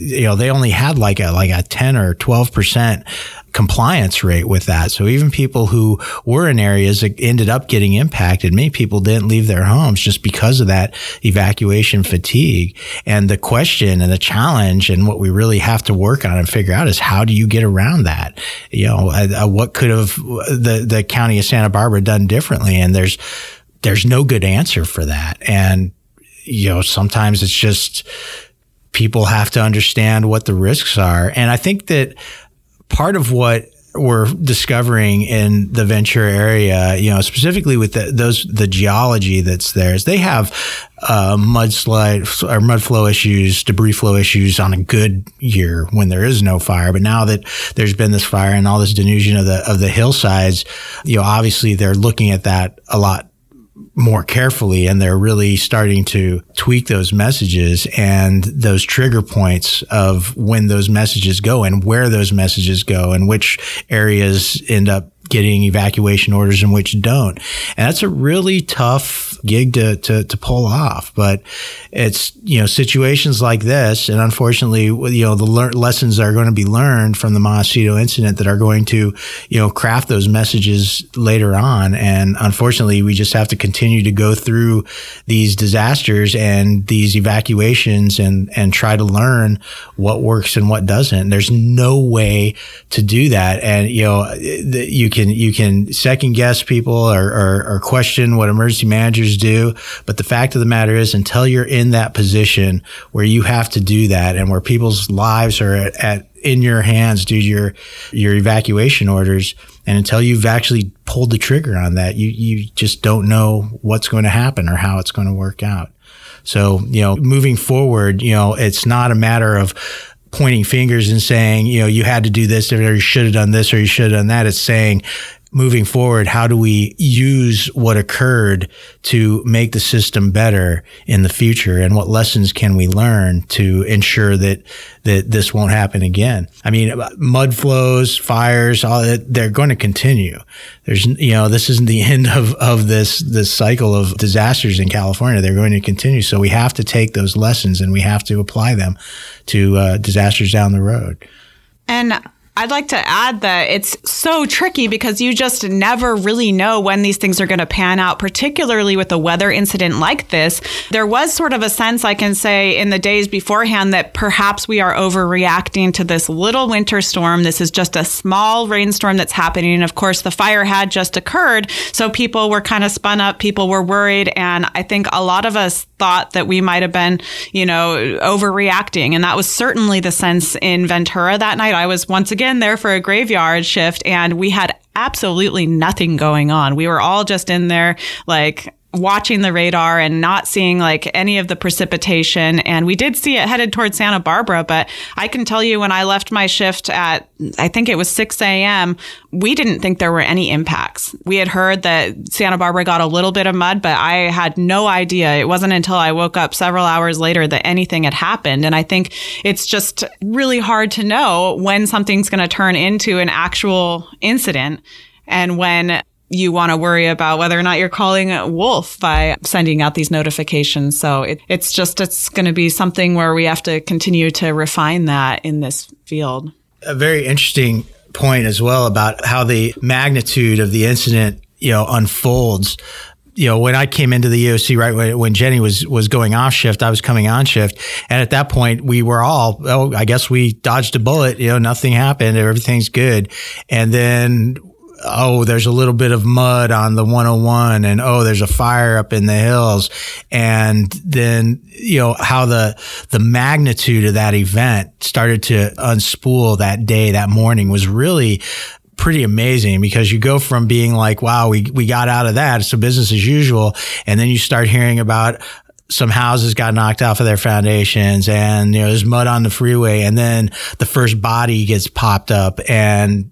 you know they only had like a like a 10 or 12 percent compliance rate with that. So even people who were in areas that ended up getting impacted, many people didn't leave their homes just because of that evacuation fatigue. And the question and the challenge and what we really have to work on and figure out is how do you get around that? You know, uh, uh, what could have the, the county of Santa Barbara done differently? And there's, there's no good answer for that. And, you know, sometimes it's just, people have to understand what the risks are. And I think that part of what we're discovering in the Ventura area, you know, specifically with the, those the geology that's there, is they have uh, mudslide or mud flow issues, debris flow issues on a good year when there is no fire. But now that there's been this fire and all this denusion of the of the hillsides, you know, obviously they're looking at that a lot more carefully and they're really starting to tweak those messages and those trigger points of when those messages go and where those messages go and which areas end up getting evacuation orders and which don't. And that's a really tough gig to, to, to pull off. But it's, you know, situations like this. And unfortunately, you know, the le- lessons are going to be learned from the Montecito incident that are going to, you know, craft those messages later on. And unfortunately, we just have to continue to go through these disasters and these evacuations and, and try to learn what works and what doesn't. There's no way to do that. And, you know, you can can you can second guess people or, or, or question what emergency managers do, but the fact of the matter is, until you're in that position where you have to do that and where people's lives are at, at in your hands due to your your evacuation orders, and until you've actually pulled the trigger on that, you you just don't know what's going to happen or how it's going to work out. So, you know, moving forward, you know, it's not a matter of pointing fingers and saying, you know, you had to do this or you should have done this or you should have done that. It's saying, moving forward, how do we use what occurred to make the system better in the future? And what lessons can we learn to ensure that, that this won't happen again? I mean, mud flows, fires, all that, they're going to continue. There's, you know, this isn't the end of, of this, this cycle of disasters in California. They're going to continue. So we have to take those lessons and we have to apply them to uh, disasters down the road. And I'd like to add that it's so tricky because you just never really know when these things are going to pan out, particularly with a weather incident like this. There was sort of a sense, I can say, in the days beforehand that perhaps we are overreacting to this little winter storm. This is just a small rainstorm that's happening. And of course, the fire had just occurred. So people were kind of spun up, people were worried. And I think a lot of us thought that we might have been, you know, overreacting. And that was certainly the sense in Ventura that night. I was once again there for a graveyard shift and we had absolutely nothing going on. We were all just in there like watching the radar and not seeing like any of the precipitation. And we did see it headed towards Santa Barbara, but I can tell you when I left my shift at, I think it was 6 a.m., we didn't think there were any impacts. We had heard that Santa Barbara got a little bit of mud, but I had no idea. It wasn't until I woke up several hours later that anything had happened. And I think it's just really hard to know when something's going to turn into an actual incident and when you want to worry about whether or not you're calling a wolf by sending out these notifications. So it, it's just, it's going to be something where we have to continue to refine that in this field. A very interesting point as well about how the magnitude of the incident, you know, unfolds you know, when I came into the EOC, right when, when Jenny was was going off shift, I was coming on shift, and at that point, we were all, oh, I guess we dodged a bullet. You know, nothing happened, everything's good, and then. Oh, there's a little bit of mud on the 101 and oh, there's a fire up in the hills. And then, you know, how the, the magnitude of that event started to unspool that day, that morning was really pretty amazing because you go from being like, wow, we, we got out of that. It's a business as usual. And then you start hearing about some houses got knocked off of their foundations and, you know, there's mud on the freeway. And then the first body gets popped up and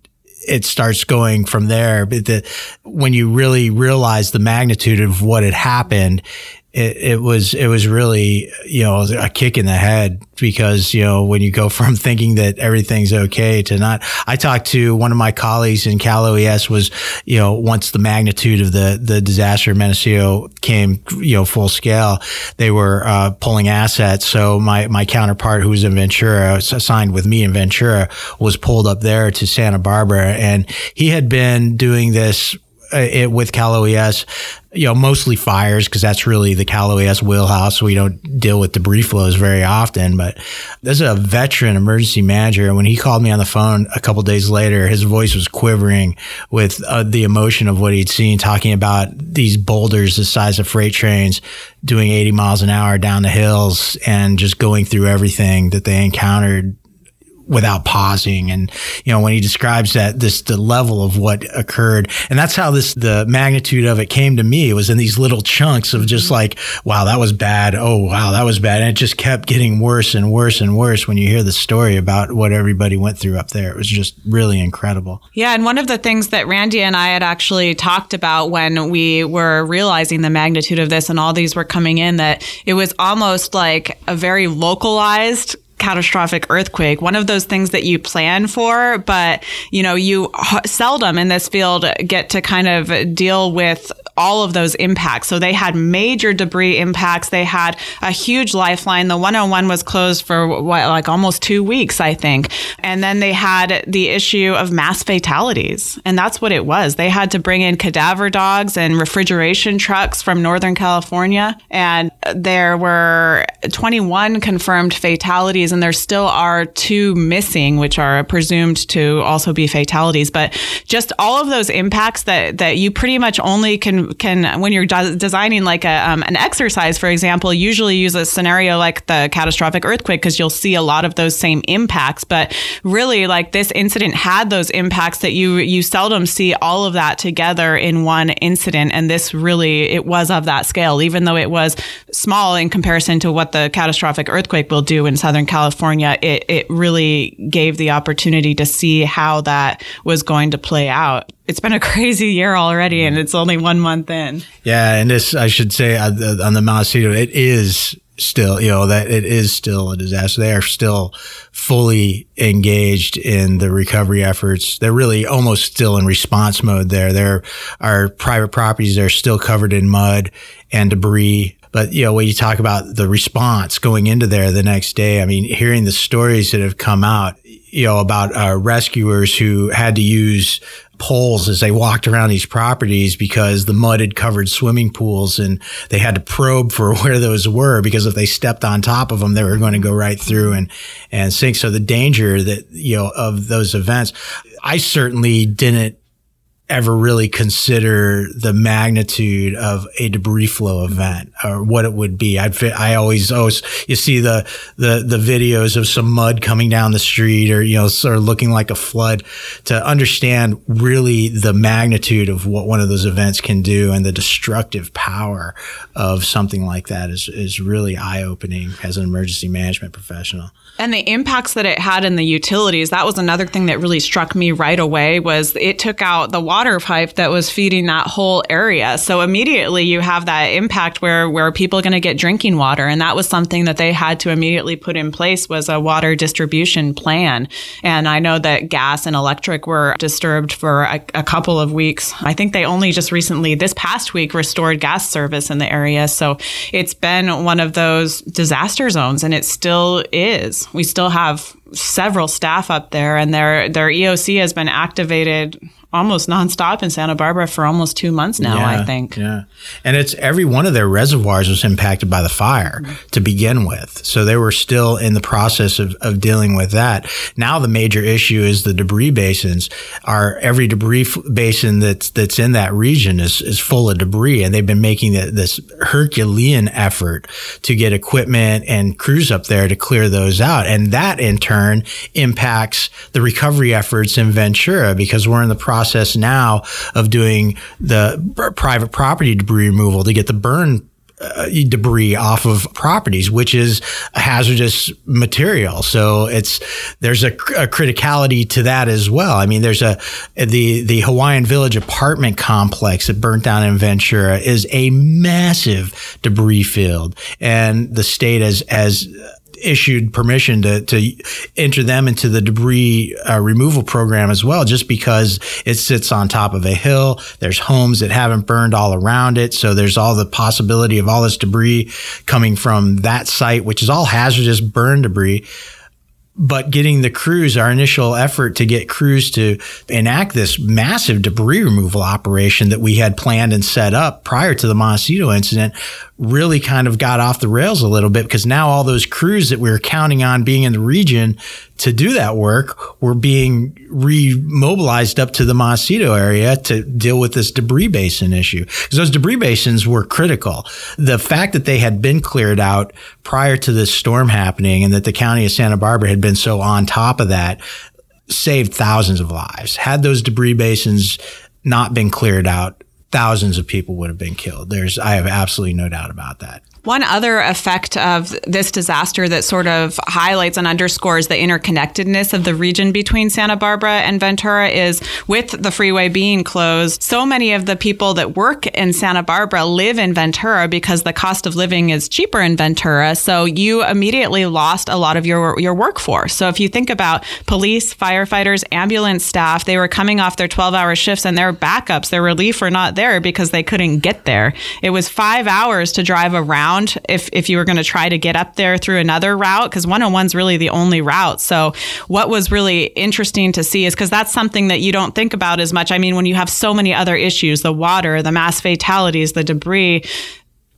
it starts going from there. But the, when you really realize the magnitude of what had happened, it, it was it was really you know a kick in the head because you know when you go from thinking that everything's okay to not. I talked to one of my colleagues in Cal OES was you know once the magnitude of the the disaster in Mendocino came you know full scale they were uh, pulling assets. So my my counterpart who was in Ventura assigned with me in Ventura was pulled up there to Santa Barbara. And he had been doing this it, with Cal OES, you know, mostly fires because that's really the Cal OES wheelhouse. We don't deal with debris flows very often, but there's a veteran emergency manager. And when he called me on the phone a couple days later, his voice was quivering with uh, the emotion of what he'd seen, talking about these boulders the size of freight trains doing 80 miles an hour down the hills and just going through everything that they encountered without pausing. And, you know, when he describes that, this, the level of what occurred. And that's how this, the magnitude of it came to me. It was in these little chunks of just like, wow, that was bad. Oh, wow, that was bad. And it just kept getting worse and worse and worse when you hear the story about what everybody went through up there. It was just really incredible. Yeah. And one of the things that Randy and I had actually talked about when we were realizing the magnitude of this and all these were coming in, that it was almost like a very localized catastrophic earthquake, one of those things that you plan for, but you know, you seldom in this field get to kind of deal with all of those impacts. So they had major debris impacts. They had a huge lifeline. The 101 was closed for what, like almost two weeks, I think. And then they had the issue of mass fatalities. And that's what it was. They had to bring in cadaver dogs and refrigeration trucks from Northern California. And there were 21 confirmed fatalities, and there still are two missing, which are presumed to also be fatalities. But just all of those impacts that, that you pretty much only can can when you're de- designing like a um, an exercise, for example, usually use a scenario like the catastrophic earthquake because you'll see a lot of those same impacts. But really, like this incident had those impacts that you you seldom see all of that together in one incident, and this really it was of that scale, even though it was small in comparison to what the catastrophic earthquake will do in Southern California. It it really gave the opportunity to see how that was going to play out it's been a crazy year already and mm-hmm. it's only one month in. Yeah. And this, I should say on the, on the Montecito, it is still, you know, that it is still a disaster. They are still fully engaged in the recovery efforts. They're really almost still in response mode there. There are private properties that are still covered in mud and debris. But, you know, when you talk about the response going into there the next day, I mean, hearing the stories that have come out, you know, about uh, rescuers who had to use poles as they walked around these properties because the mud had covered swimming pools and they had to probe for where those were because if they stepped on top of them, they were going to go right through and, and sink. So the danger that, you know, of those events, I certainly didn't ever really consider the magnitude of a debris flow event or what it would be. I'd, I always, always, you see the, the, the videos of some mud coming down the street or, you know, sort of looking like a flood to understand really the magnitude of what one of those events can do and the destructive power of something like that is, is really eye opening as an emergency management professional. And the impacts that it had in the utilities, that was another thing that really struck me right away was it took out the water pipe that was feeding that whole area. So immediately you have that impact where where people are going to get drinking water, and that was something that they had to immediately put in place was a water distribution plan. And I know that gas and electric were disturbed for a, a couple of weeks. I think they only just recently this past week restored gas service in the area. So it's been one of those disaster zones, and it still is. We still have several staff up there, and their their EOC has been activated almost nonstop in Santa Barbara for almost two months now, yeah, I think. Yeah. And it's every one of their reservoirs was impacted by the fire mm-hmm. to begin with. So they were still in the process of, of dealing with that. Now the major issue is the debris basins. Are every debris f- basin that's that's in that region is, is full of debris. And they've been making the, this Herculean effort to get equipment and crews up there to clear those out. And that in turn impacts the recovery efforts in Ventura because we're in the process process now of doing the private property debris removal to get the burn uh, debris off of properties, which is hazardous material. So it's there's a, a, criticality to that as well. I mean, there's a the the Hawaiian Village apartment complex that burnt down in Ventura is a massive debris field, and the state as as issued permission to, to enter them into the debris uh, removal program as well, just because it sits on top of a hill. There's homes that haven't burned all around it. So there's all the possibility of all this debris coming from that site, which is all hazardous burn debris but getting the crews, our initial effort to get crews to enact this massive debris removal operation that we had planned and set up prior to the Montecito incident really kind of got off the rails a little bit because now all those crews that we were counting on being in the region to do that work were being remobilized up to the Montecito area to deal with this debris basin issue. Because those debris basins were critical. The fact that they had been cleared out prior to this storm happening and that the county of Santa Barbara had been so on top of that saved thousands of lives. Had those debris basins not been cleared out, thousands of people would have been killed. There's, I have absolutely no doubt about that. One other effect of this disaster that sort of highlights and underscores the interconnectedness of the region between Santa Barbara and Ventura is with the freeway being closed, so many of the people that work in Santa Barbara live in Ventura because the cost of living is cheaper in Ventura. So you immediately lost a lot of your your workforce. So if you think about police, firefighters, ambulance staff, they were coming off their 12-hour shifts and their backups, their relief were not there because they couldn't get there. It was 5 hours to drive around around if, if you were going to try to get up there through another route, because 101 is really the only route. So, what was really interesting to see is because that's something that you don't think about as much. I mean, when you have so many other issues the water, the mass fatalities, the debris,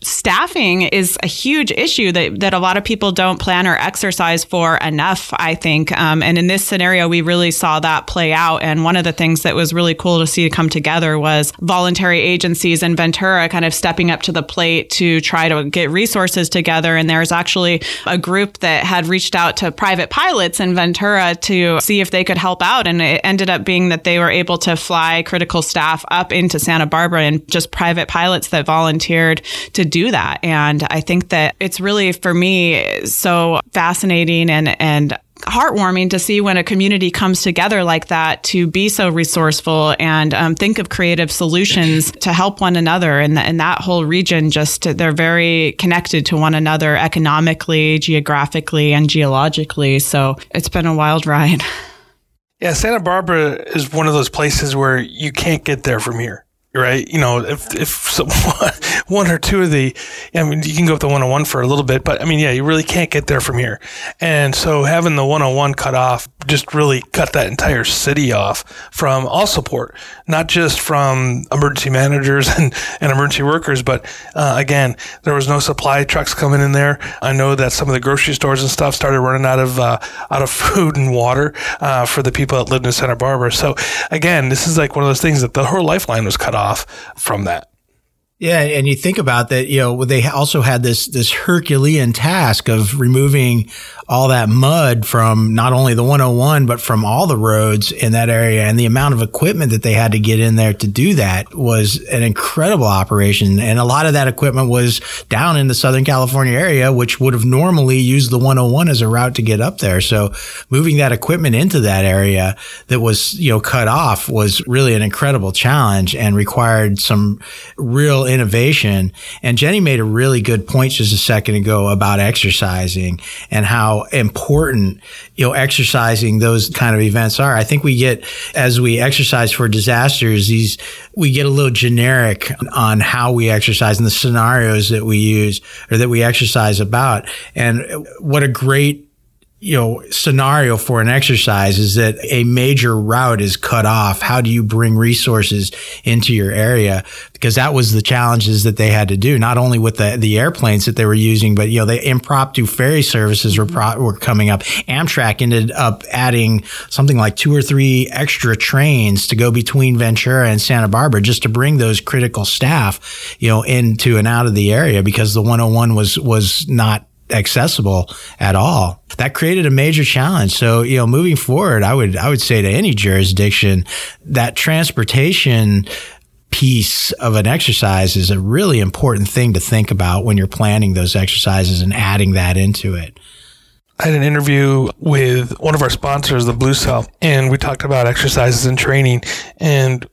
staffing is a huge issue that, that a lot of people don't plan or exercise for enough, I think. Um, and in this scenario, we really saw that play out. And one of the things that was really cool to see come together was voluntary agencies in Ventura kind of stepping up to the plate to try to get resources together. And there's actually a group that had reached out to private pilots in Ventura to see if they could help out. And it ended up being that they were able to fly critical staff up into Santa Barbara and just private pilots that volunteered to do that. And I think that it's really for me so fascinating and and heartwarming to see when a community comes together like that to be so resourceful and um, think of creative solutions to help one another. And, th- and that whole region, just they're very connected to one another economically, geographically, and geologically. So it's been a wild ride. Yeah, Santa Barbara is one of those places where you can't get there from here right? You know, if if some, one or two of the, I mean, you can go with the 101 for a little bit, but I mean, yeah, you really can't get there from here. And so having the 101 cut off just really cut that entire city off from all support, not just from emergency managers and, and emergency workers, but uh, again, there was no supply trucks coming in there. I know that some of the grocery stores and stuff started running out of uh, out of food and water uh, for the people that lived in Santa Barbara. So again, this is like one of those things that the whole lifeline was cut off from that. Yeah, and you think about that, you know, they also had this this Herculean task of removing all that mud from not only the 101 but from all the roads in that area and the amount of equipment that they had to get in there to do that was an incredible operation and a lot of that equipment was down in the Southern California area which would have normally used the 101 as a route to get up there. So moving that equipment into that area that was, you know, cut off was really an incredible challenge and required some real innovation. And Jenny made a really good point just a second ago about exercising and how important, you know, exercising those kind of events are. I think we get, as we exercise for disasters, these, we get a little generic on how we exercise and the scenarios that we use or that we exercise about. And what a great you know, scenario for an exercise is that a major route is cut off. How do you bring resources into your area? Because that was the challenges that they had to do, not only with the, the airplanes that they were using, but, you know, the impromptu ferry services were, mm-hmm. pro- were coming up. Amtrak ended up adding something like two or three extra trains to go between Ventura and Santa Barbara just to bring those critical staff, you know, into and out of the area because the 101 was, was not accessible at all. That created a major challenge. So, you know, moving forward, I would I would say to any jurisdiction that transportation piece of an exercise is a really important thing to think about when you're planning those exercises and adding that into it. I had an interview with one of our sponsors, the Blue Cell, and we talked about exercises and training. And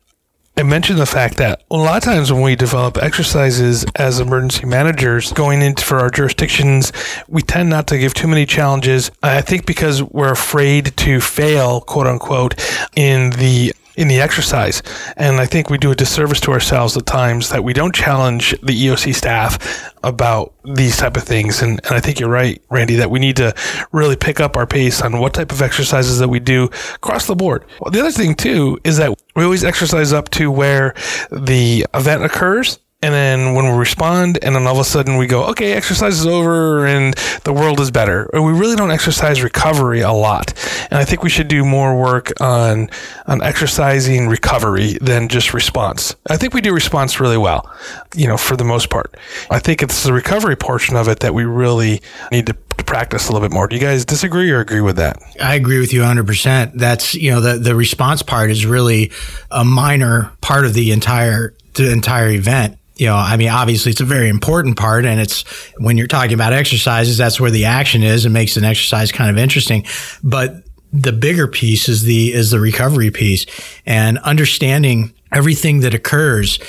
I mentioned the fact that a lot of times when we develop exercises as emergency managers going into for our jurisdictions, we tend not to give too many challenges. I think because we're afraid to fail, quote unquote, in the in the exercise. And I think we do a disservice to ourselves at times that we don't challenge the EOC staff about these type of things. And, and I think you're right, Randy, that we need to really pick up our pace on what type of exercises that we do across the board. Well, the other thing too is that we always exercise up to where the event occurs and then when we respond, and then all of a sudden we go, okay, exercise is over and the world is better. We really don't exercise recovery a lot. And I think we should do more work on, on exercising recovery than just response. I think we do response really well, you know, for the most part. I think it's the recovery portion of it that we really need to practice a little bit more. Do you guys disagree or agree with that? I agree with you 100%. That's, you know, the, the response part is really a minor part of the entire the entire event you know, I mean, obviously it's a very important part and it's when you're talking about exercises, that's where the action is and makes an exercise kind of interesting. But the bigger piece is the, is the recovery piece and understanding everything that occurs.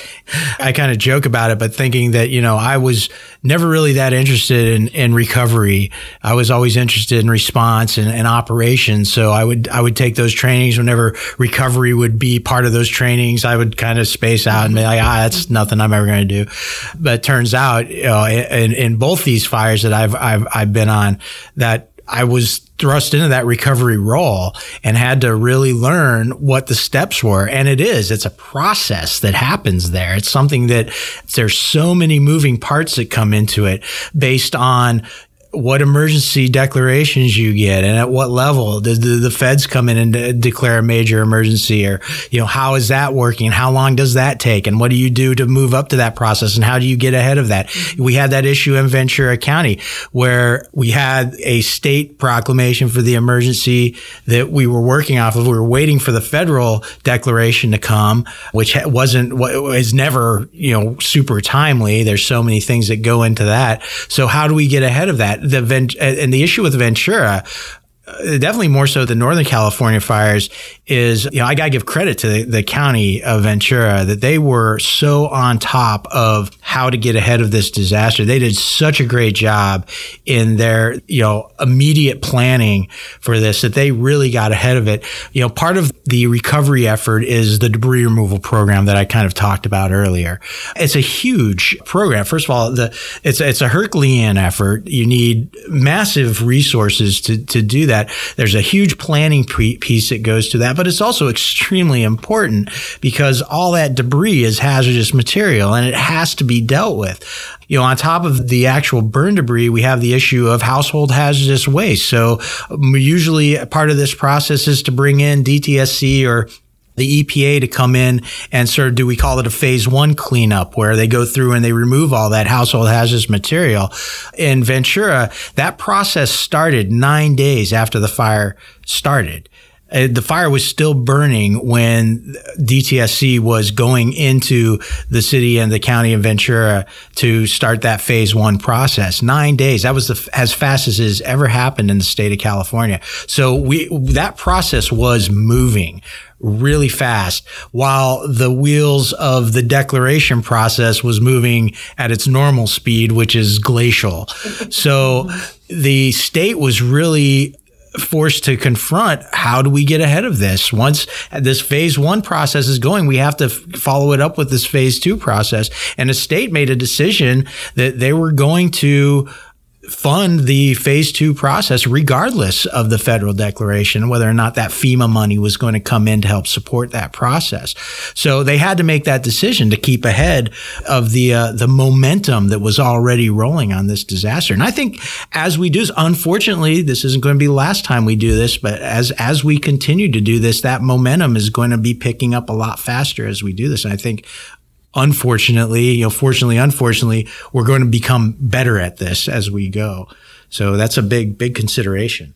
I kind of joke about it, but thinking that, you know, I was never really that interested in, in recovery. I was always interested in response and, and operations. So I would, I would take those trainings whenever recovery would be part of those trainings. I would kind of space out and be like, ah, that's nothing I'm ever going to do. But turns out, you know, in, in both these fires that I've, I've, I've been on that I was thrust into that recovery role and had to really learn what the steps were. And it is, it's a process that happens there. It's something that there's so many moving parts that come into it based on what emergency declarations you get and at what level did the, the feds come in and de- declare a major emergency or you know how is that working how long does that take and what do you do to move up to that process and how do you get ahead of that? We had that issue in ventura county where we had a state proclamation for the emergency that we were working off of. We were waiting for the federal declaration to come which wasn't was never you know super timely. There's so many things that go into that. So how do we get ahead of that the and the issue with Ventura Uh, definitely more so than Northern California fires is, you know, I got to give credit to the, the, county of Ventura that they were so on top of how to get ahead of this disaster. They did such a great job in their, you know, immediate planning for this that they really got ahead of it. You know, part of the recovery effort is the debris removal program that I kind of talked about earlier. It's a huge program. First of all, the it's it's a Herculean effort. You need massive resources to to do that that. There's a huge planning piece that goes to that, but it's also extremely important because all that debris is hazardous material and it has to be dealt with. You know, on top of the actual burn debris, we have the issue of household hazardous waste. So usually part of this process is to bring in DTSC or the EPA to come in and sort of do we call it a phase one cleanup where they go through and they remove all that household hazardous material. In Ventura, that process started nine days after the fire started. Uh, the fire was still burning when DTSC was going into the city and the county of Ventura to start that phase one process. Nine days. That was the, as fast as has ever happened in the state of California. So we, that process was moving really fast while the wheels of the declaration process was moving at its normal speed, which is glacial. So the state was really forced to confront how do we get ahead of this once this phase one process is going we have to f- follow it up with this phase two process and the state made a decision that they were going to fund the phase two process regardless of the federal declaration, whether or not that FEMA money was going to come in to help support that process. So they had to make that decision to keep ahead of the uh, the momentum that was already rolling on this disaster. And I think as we do, unfortunately, this isn't going to be the last time we do this, but as as we continue to do this, that momentum is going to be picking up a lot faster as we do this. And I think unfortunately, you know, fortunately, unfortunately, we're going to become better at this as we go. So that's a big, big consideration.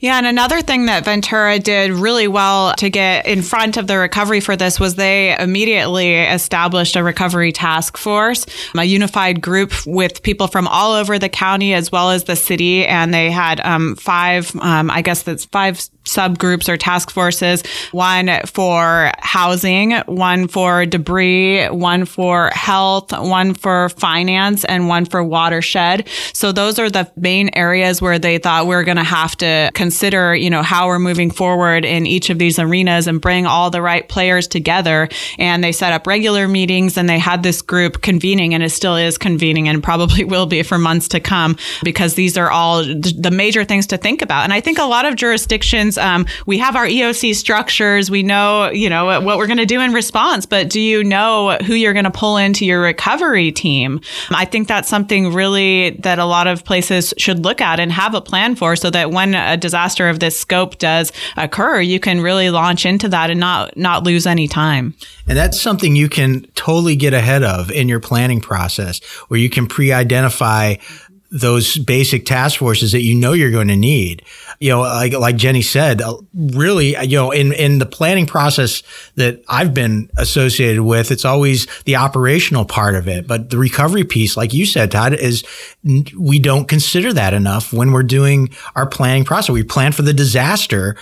Yeah, and another thing that Ventura did really well to get in front of the recovery for this was they immediately established a recovery task force, a unified group with people from all over the county as well as the city. And they had um, five, um, I guess that's five subgroups or task forces one for housing, one for debris, one for health, one for finance, and one for watershed. So those are the main areas where they thought we are going to have to consider, you know, how we're moving forward in each of these arenas and bring all the right players together. And they set up regular meetings and they had this group convening and it still is convening and probably will be for months to come because these are all the major things to think about. And I think a lot of jurisdictions um, we have our EOC structures. We know, you know, what we're going to do in response, but do you know who you're going to pull into your recovery team? I think that's something really that a lot of places should look at and have a plan for so that when a disaster of this scope does occur, you can really launch into that and not, not lose any time. And that's something you can totally get ahead of in your planning process where you can pre-identify those basic task forces that you know you're going to need. You know, like, like Jenny said, uh, really, you know, in, in the planning process that I've been associated with, it's always the operational part of it. But the recovery piece, like you said, Todd, is we don't consider that enough when we're doing our planning process. We plan for the disaster,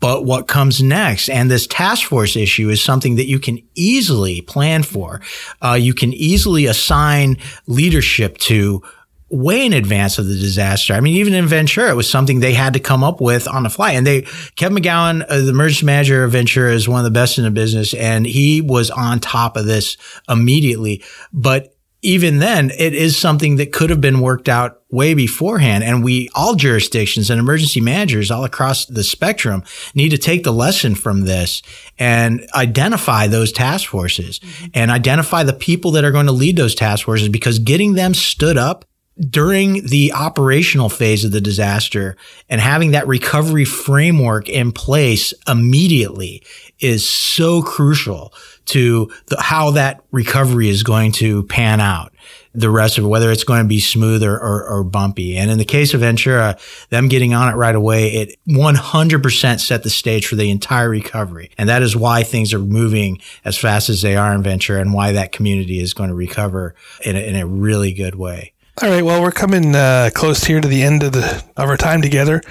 but what comes next? And this task force issue is something that you can easily plan for. Uh, you can easily assign leadership to way in advance of the disaster. I mean, even in Ventura, it was something they had to come up with on the fly. And they, Kevin McGowan, uh, the emergency manager of Ventura, is one of the best in the business, and he was on top of this immediately. But even then, it is something that could have been worked out way beforehand. And we, all jurisdictions and emergency managers all across the spectrum need to take the lesson from this and identify those task forces mm-hmm. and identify the people that are going to lead those task forces because getting them stood up during the operational phase of the disaster and having that recovery framework in place immediately is so crucial to the, how that recovery is going to pan out. The rest of it, whether it's going to be smooth or, or, or bumpy. And in the case of Ventura, them getting on it right away, it 100% set the stage for the entire recovery. And that is why things are moving as fast as they are in Ventura and why that community is going to recover in a, in a really good way. All right. Well, we're coming uh, close here to the end of the of our time together.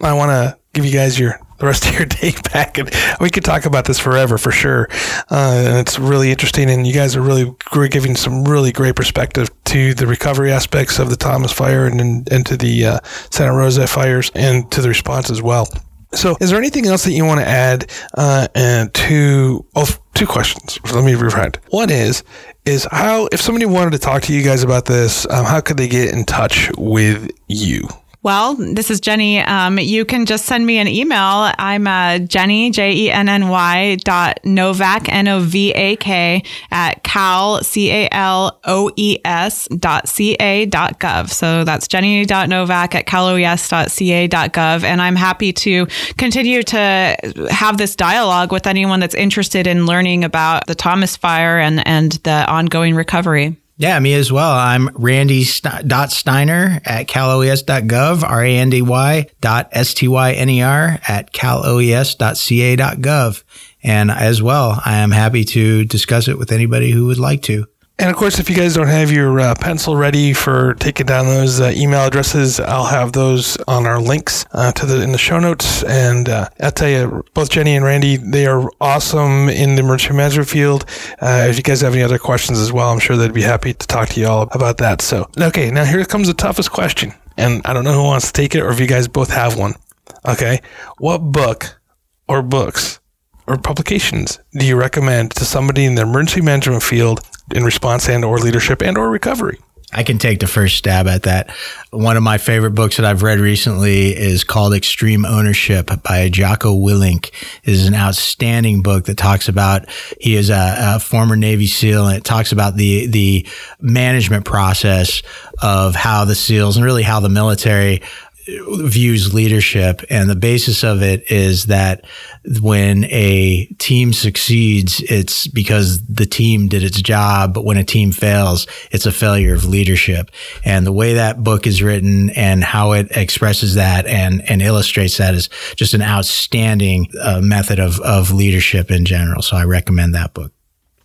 I want to give you guys your the rest of your day back, and we could talk about this forever for sure. Uh, and it's really interesting, and you guys are really giving some really great perspective to the recovery aspects of the Thomas fire and and, and to the uh, Santa Rosa fires and to the response as well. So, is there anything else that you want to add uh, and to? Oh, two questions. Let me rewind. One is, is how if somebody wanted to talk to you guys about this, um, how could they get in touch with you? Well, this is Jenny. Um, you can just send me an email. I'm uh, Jenny, J E N N Y dot Novak, N O V A K, at cal, C A L O E S dot C A dot gov. So that's jenny.novak at caloes dot ca dot gov. And I'm happy to continue to have this dialogue with anyone that's interested in learning about the Thomas Fire and, and the ongoing recovery. Yeah, me as well. I'm Randy dot Styner at caloes.gov, R A N D Y dot S T Y N E R at caloes.ca.gov. And as well, I am happy to discuss it with anybody who would like to. And of course, if you guys don't have your uh, pencil ready for taking down those uh, email addresses, I'll have those on our links uh, to the in the show notes. And uh, I'll tell you, both Jenny and Randy, they are awesome in the emergency management field. Uh, if you guys have any other questions as well, I'm sure they'd be happy to talk to you all about that. So, okay, now here comes the toughest question, and I don't know who wants to take it or if you guys both have one. Okay, what book or books or publications do you recommend to somebody in the emergency management field in response and or leadership and or recovery? I can take the first stab at that. One of my favorite books that I've read recently is called Extreme Ownership by Jocko Willink. It is an outstanding book that talks about, he is a, a, former Navy SEAL and it talks about the, the management process of how the SEALs and really how the military views leadership and the basis of it is that when a team succeeds it's because the team did its job but when a team fails it's a failure of leadership. And the way that book is written and how it expresses that and and illustrates that is just an outstanding uh, method of of leadership in general. So i recommend that book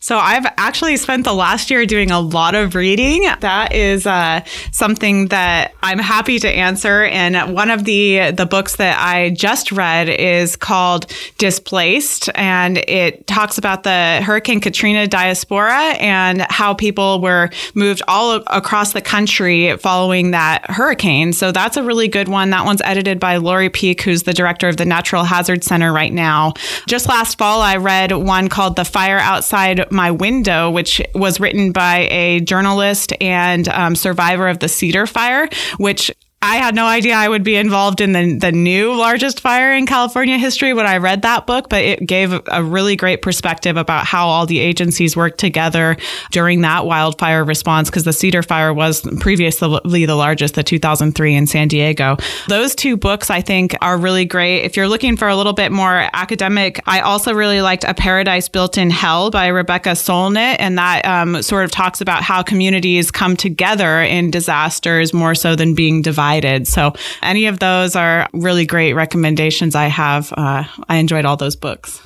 so I've actually spent the last year doing a lot of reading. That is uh, something that I'm happy to answer. And one of the the books that I just read is called Displaced, and it talks about the Hurricane Katrina diaspora and how people were moved all across the country following that hurricane. So that's a really good one. That one's edited by Lori Peek, who's the director of the Natural Hazard Center right now. Just last fall, I read one called The Fire Outside my Window, which was written by a journalist and um, survivor of the Cedar Fire, which I had no idea I would be involved in the, the new largest fire in California history when I read that book, but it gave a really great perspective about how all the agencies worked together during that wildfire response because the Cedar Fire was previously the largest, the 2003 in San Diego. Those two books I think are really great. If you're looking for a little bit more academic, I also really liked A Paradise Built in Hell by Rebecca Solnit, and that um, sort of talks about how communities come together in disasters more so than being divided divided. So any of those are really great recommendations I have. Uh, I enjoyed all those books.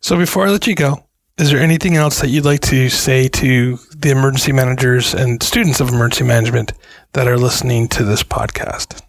So before I let you go, is there anything else that you'd like to say to the emergency managers and students of emergency management that are listening to this podcast?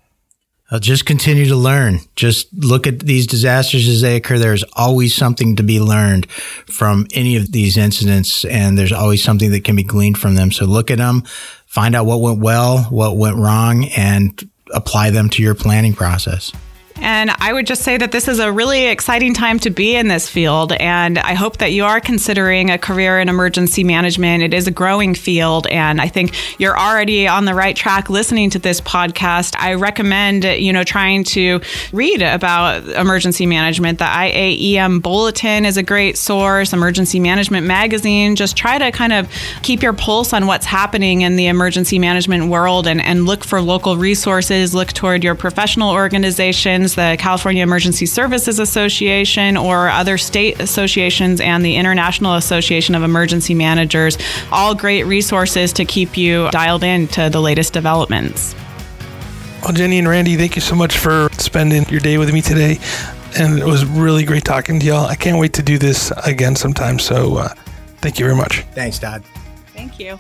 I'll just continue to learn. Just look at these disasters as they occur. There's always something to be learned from any of these incidents, and there's always something that can be gleaned from them. So look at them, find out what went well, what went wrong, and apply them to your planning process. And I would just say that this is a really exciting time to be in this field. And I hope that you are considering a career in emergency management. It is a growing field. And I think you're already on the right track listening to this podcast. I recommend, you know, trying to read about emergency management. The IAEM Bulletin is a great source, Emergency Management Magazine. Just try to kind of keep your pulse on what's happening in the emergency management world and, and look for local resources, look toward your professional organizations the California Emergency Services Association, or other state associations and the International Association of Emergency Managers. All great resources to keep you dialed in to the latest developments. Well, Jenny and Randy, thank you so much for spending your day with me today. And it was really great talking to y'all. I can't wait to do this again sometime. So uh, thank you very much. Thanks, Todd. Thank you.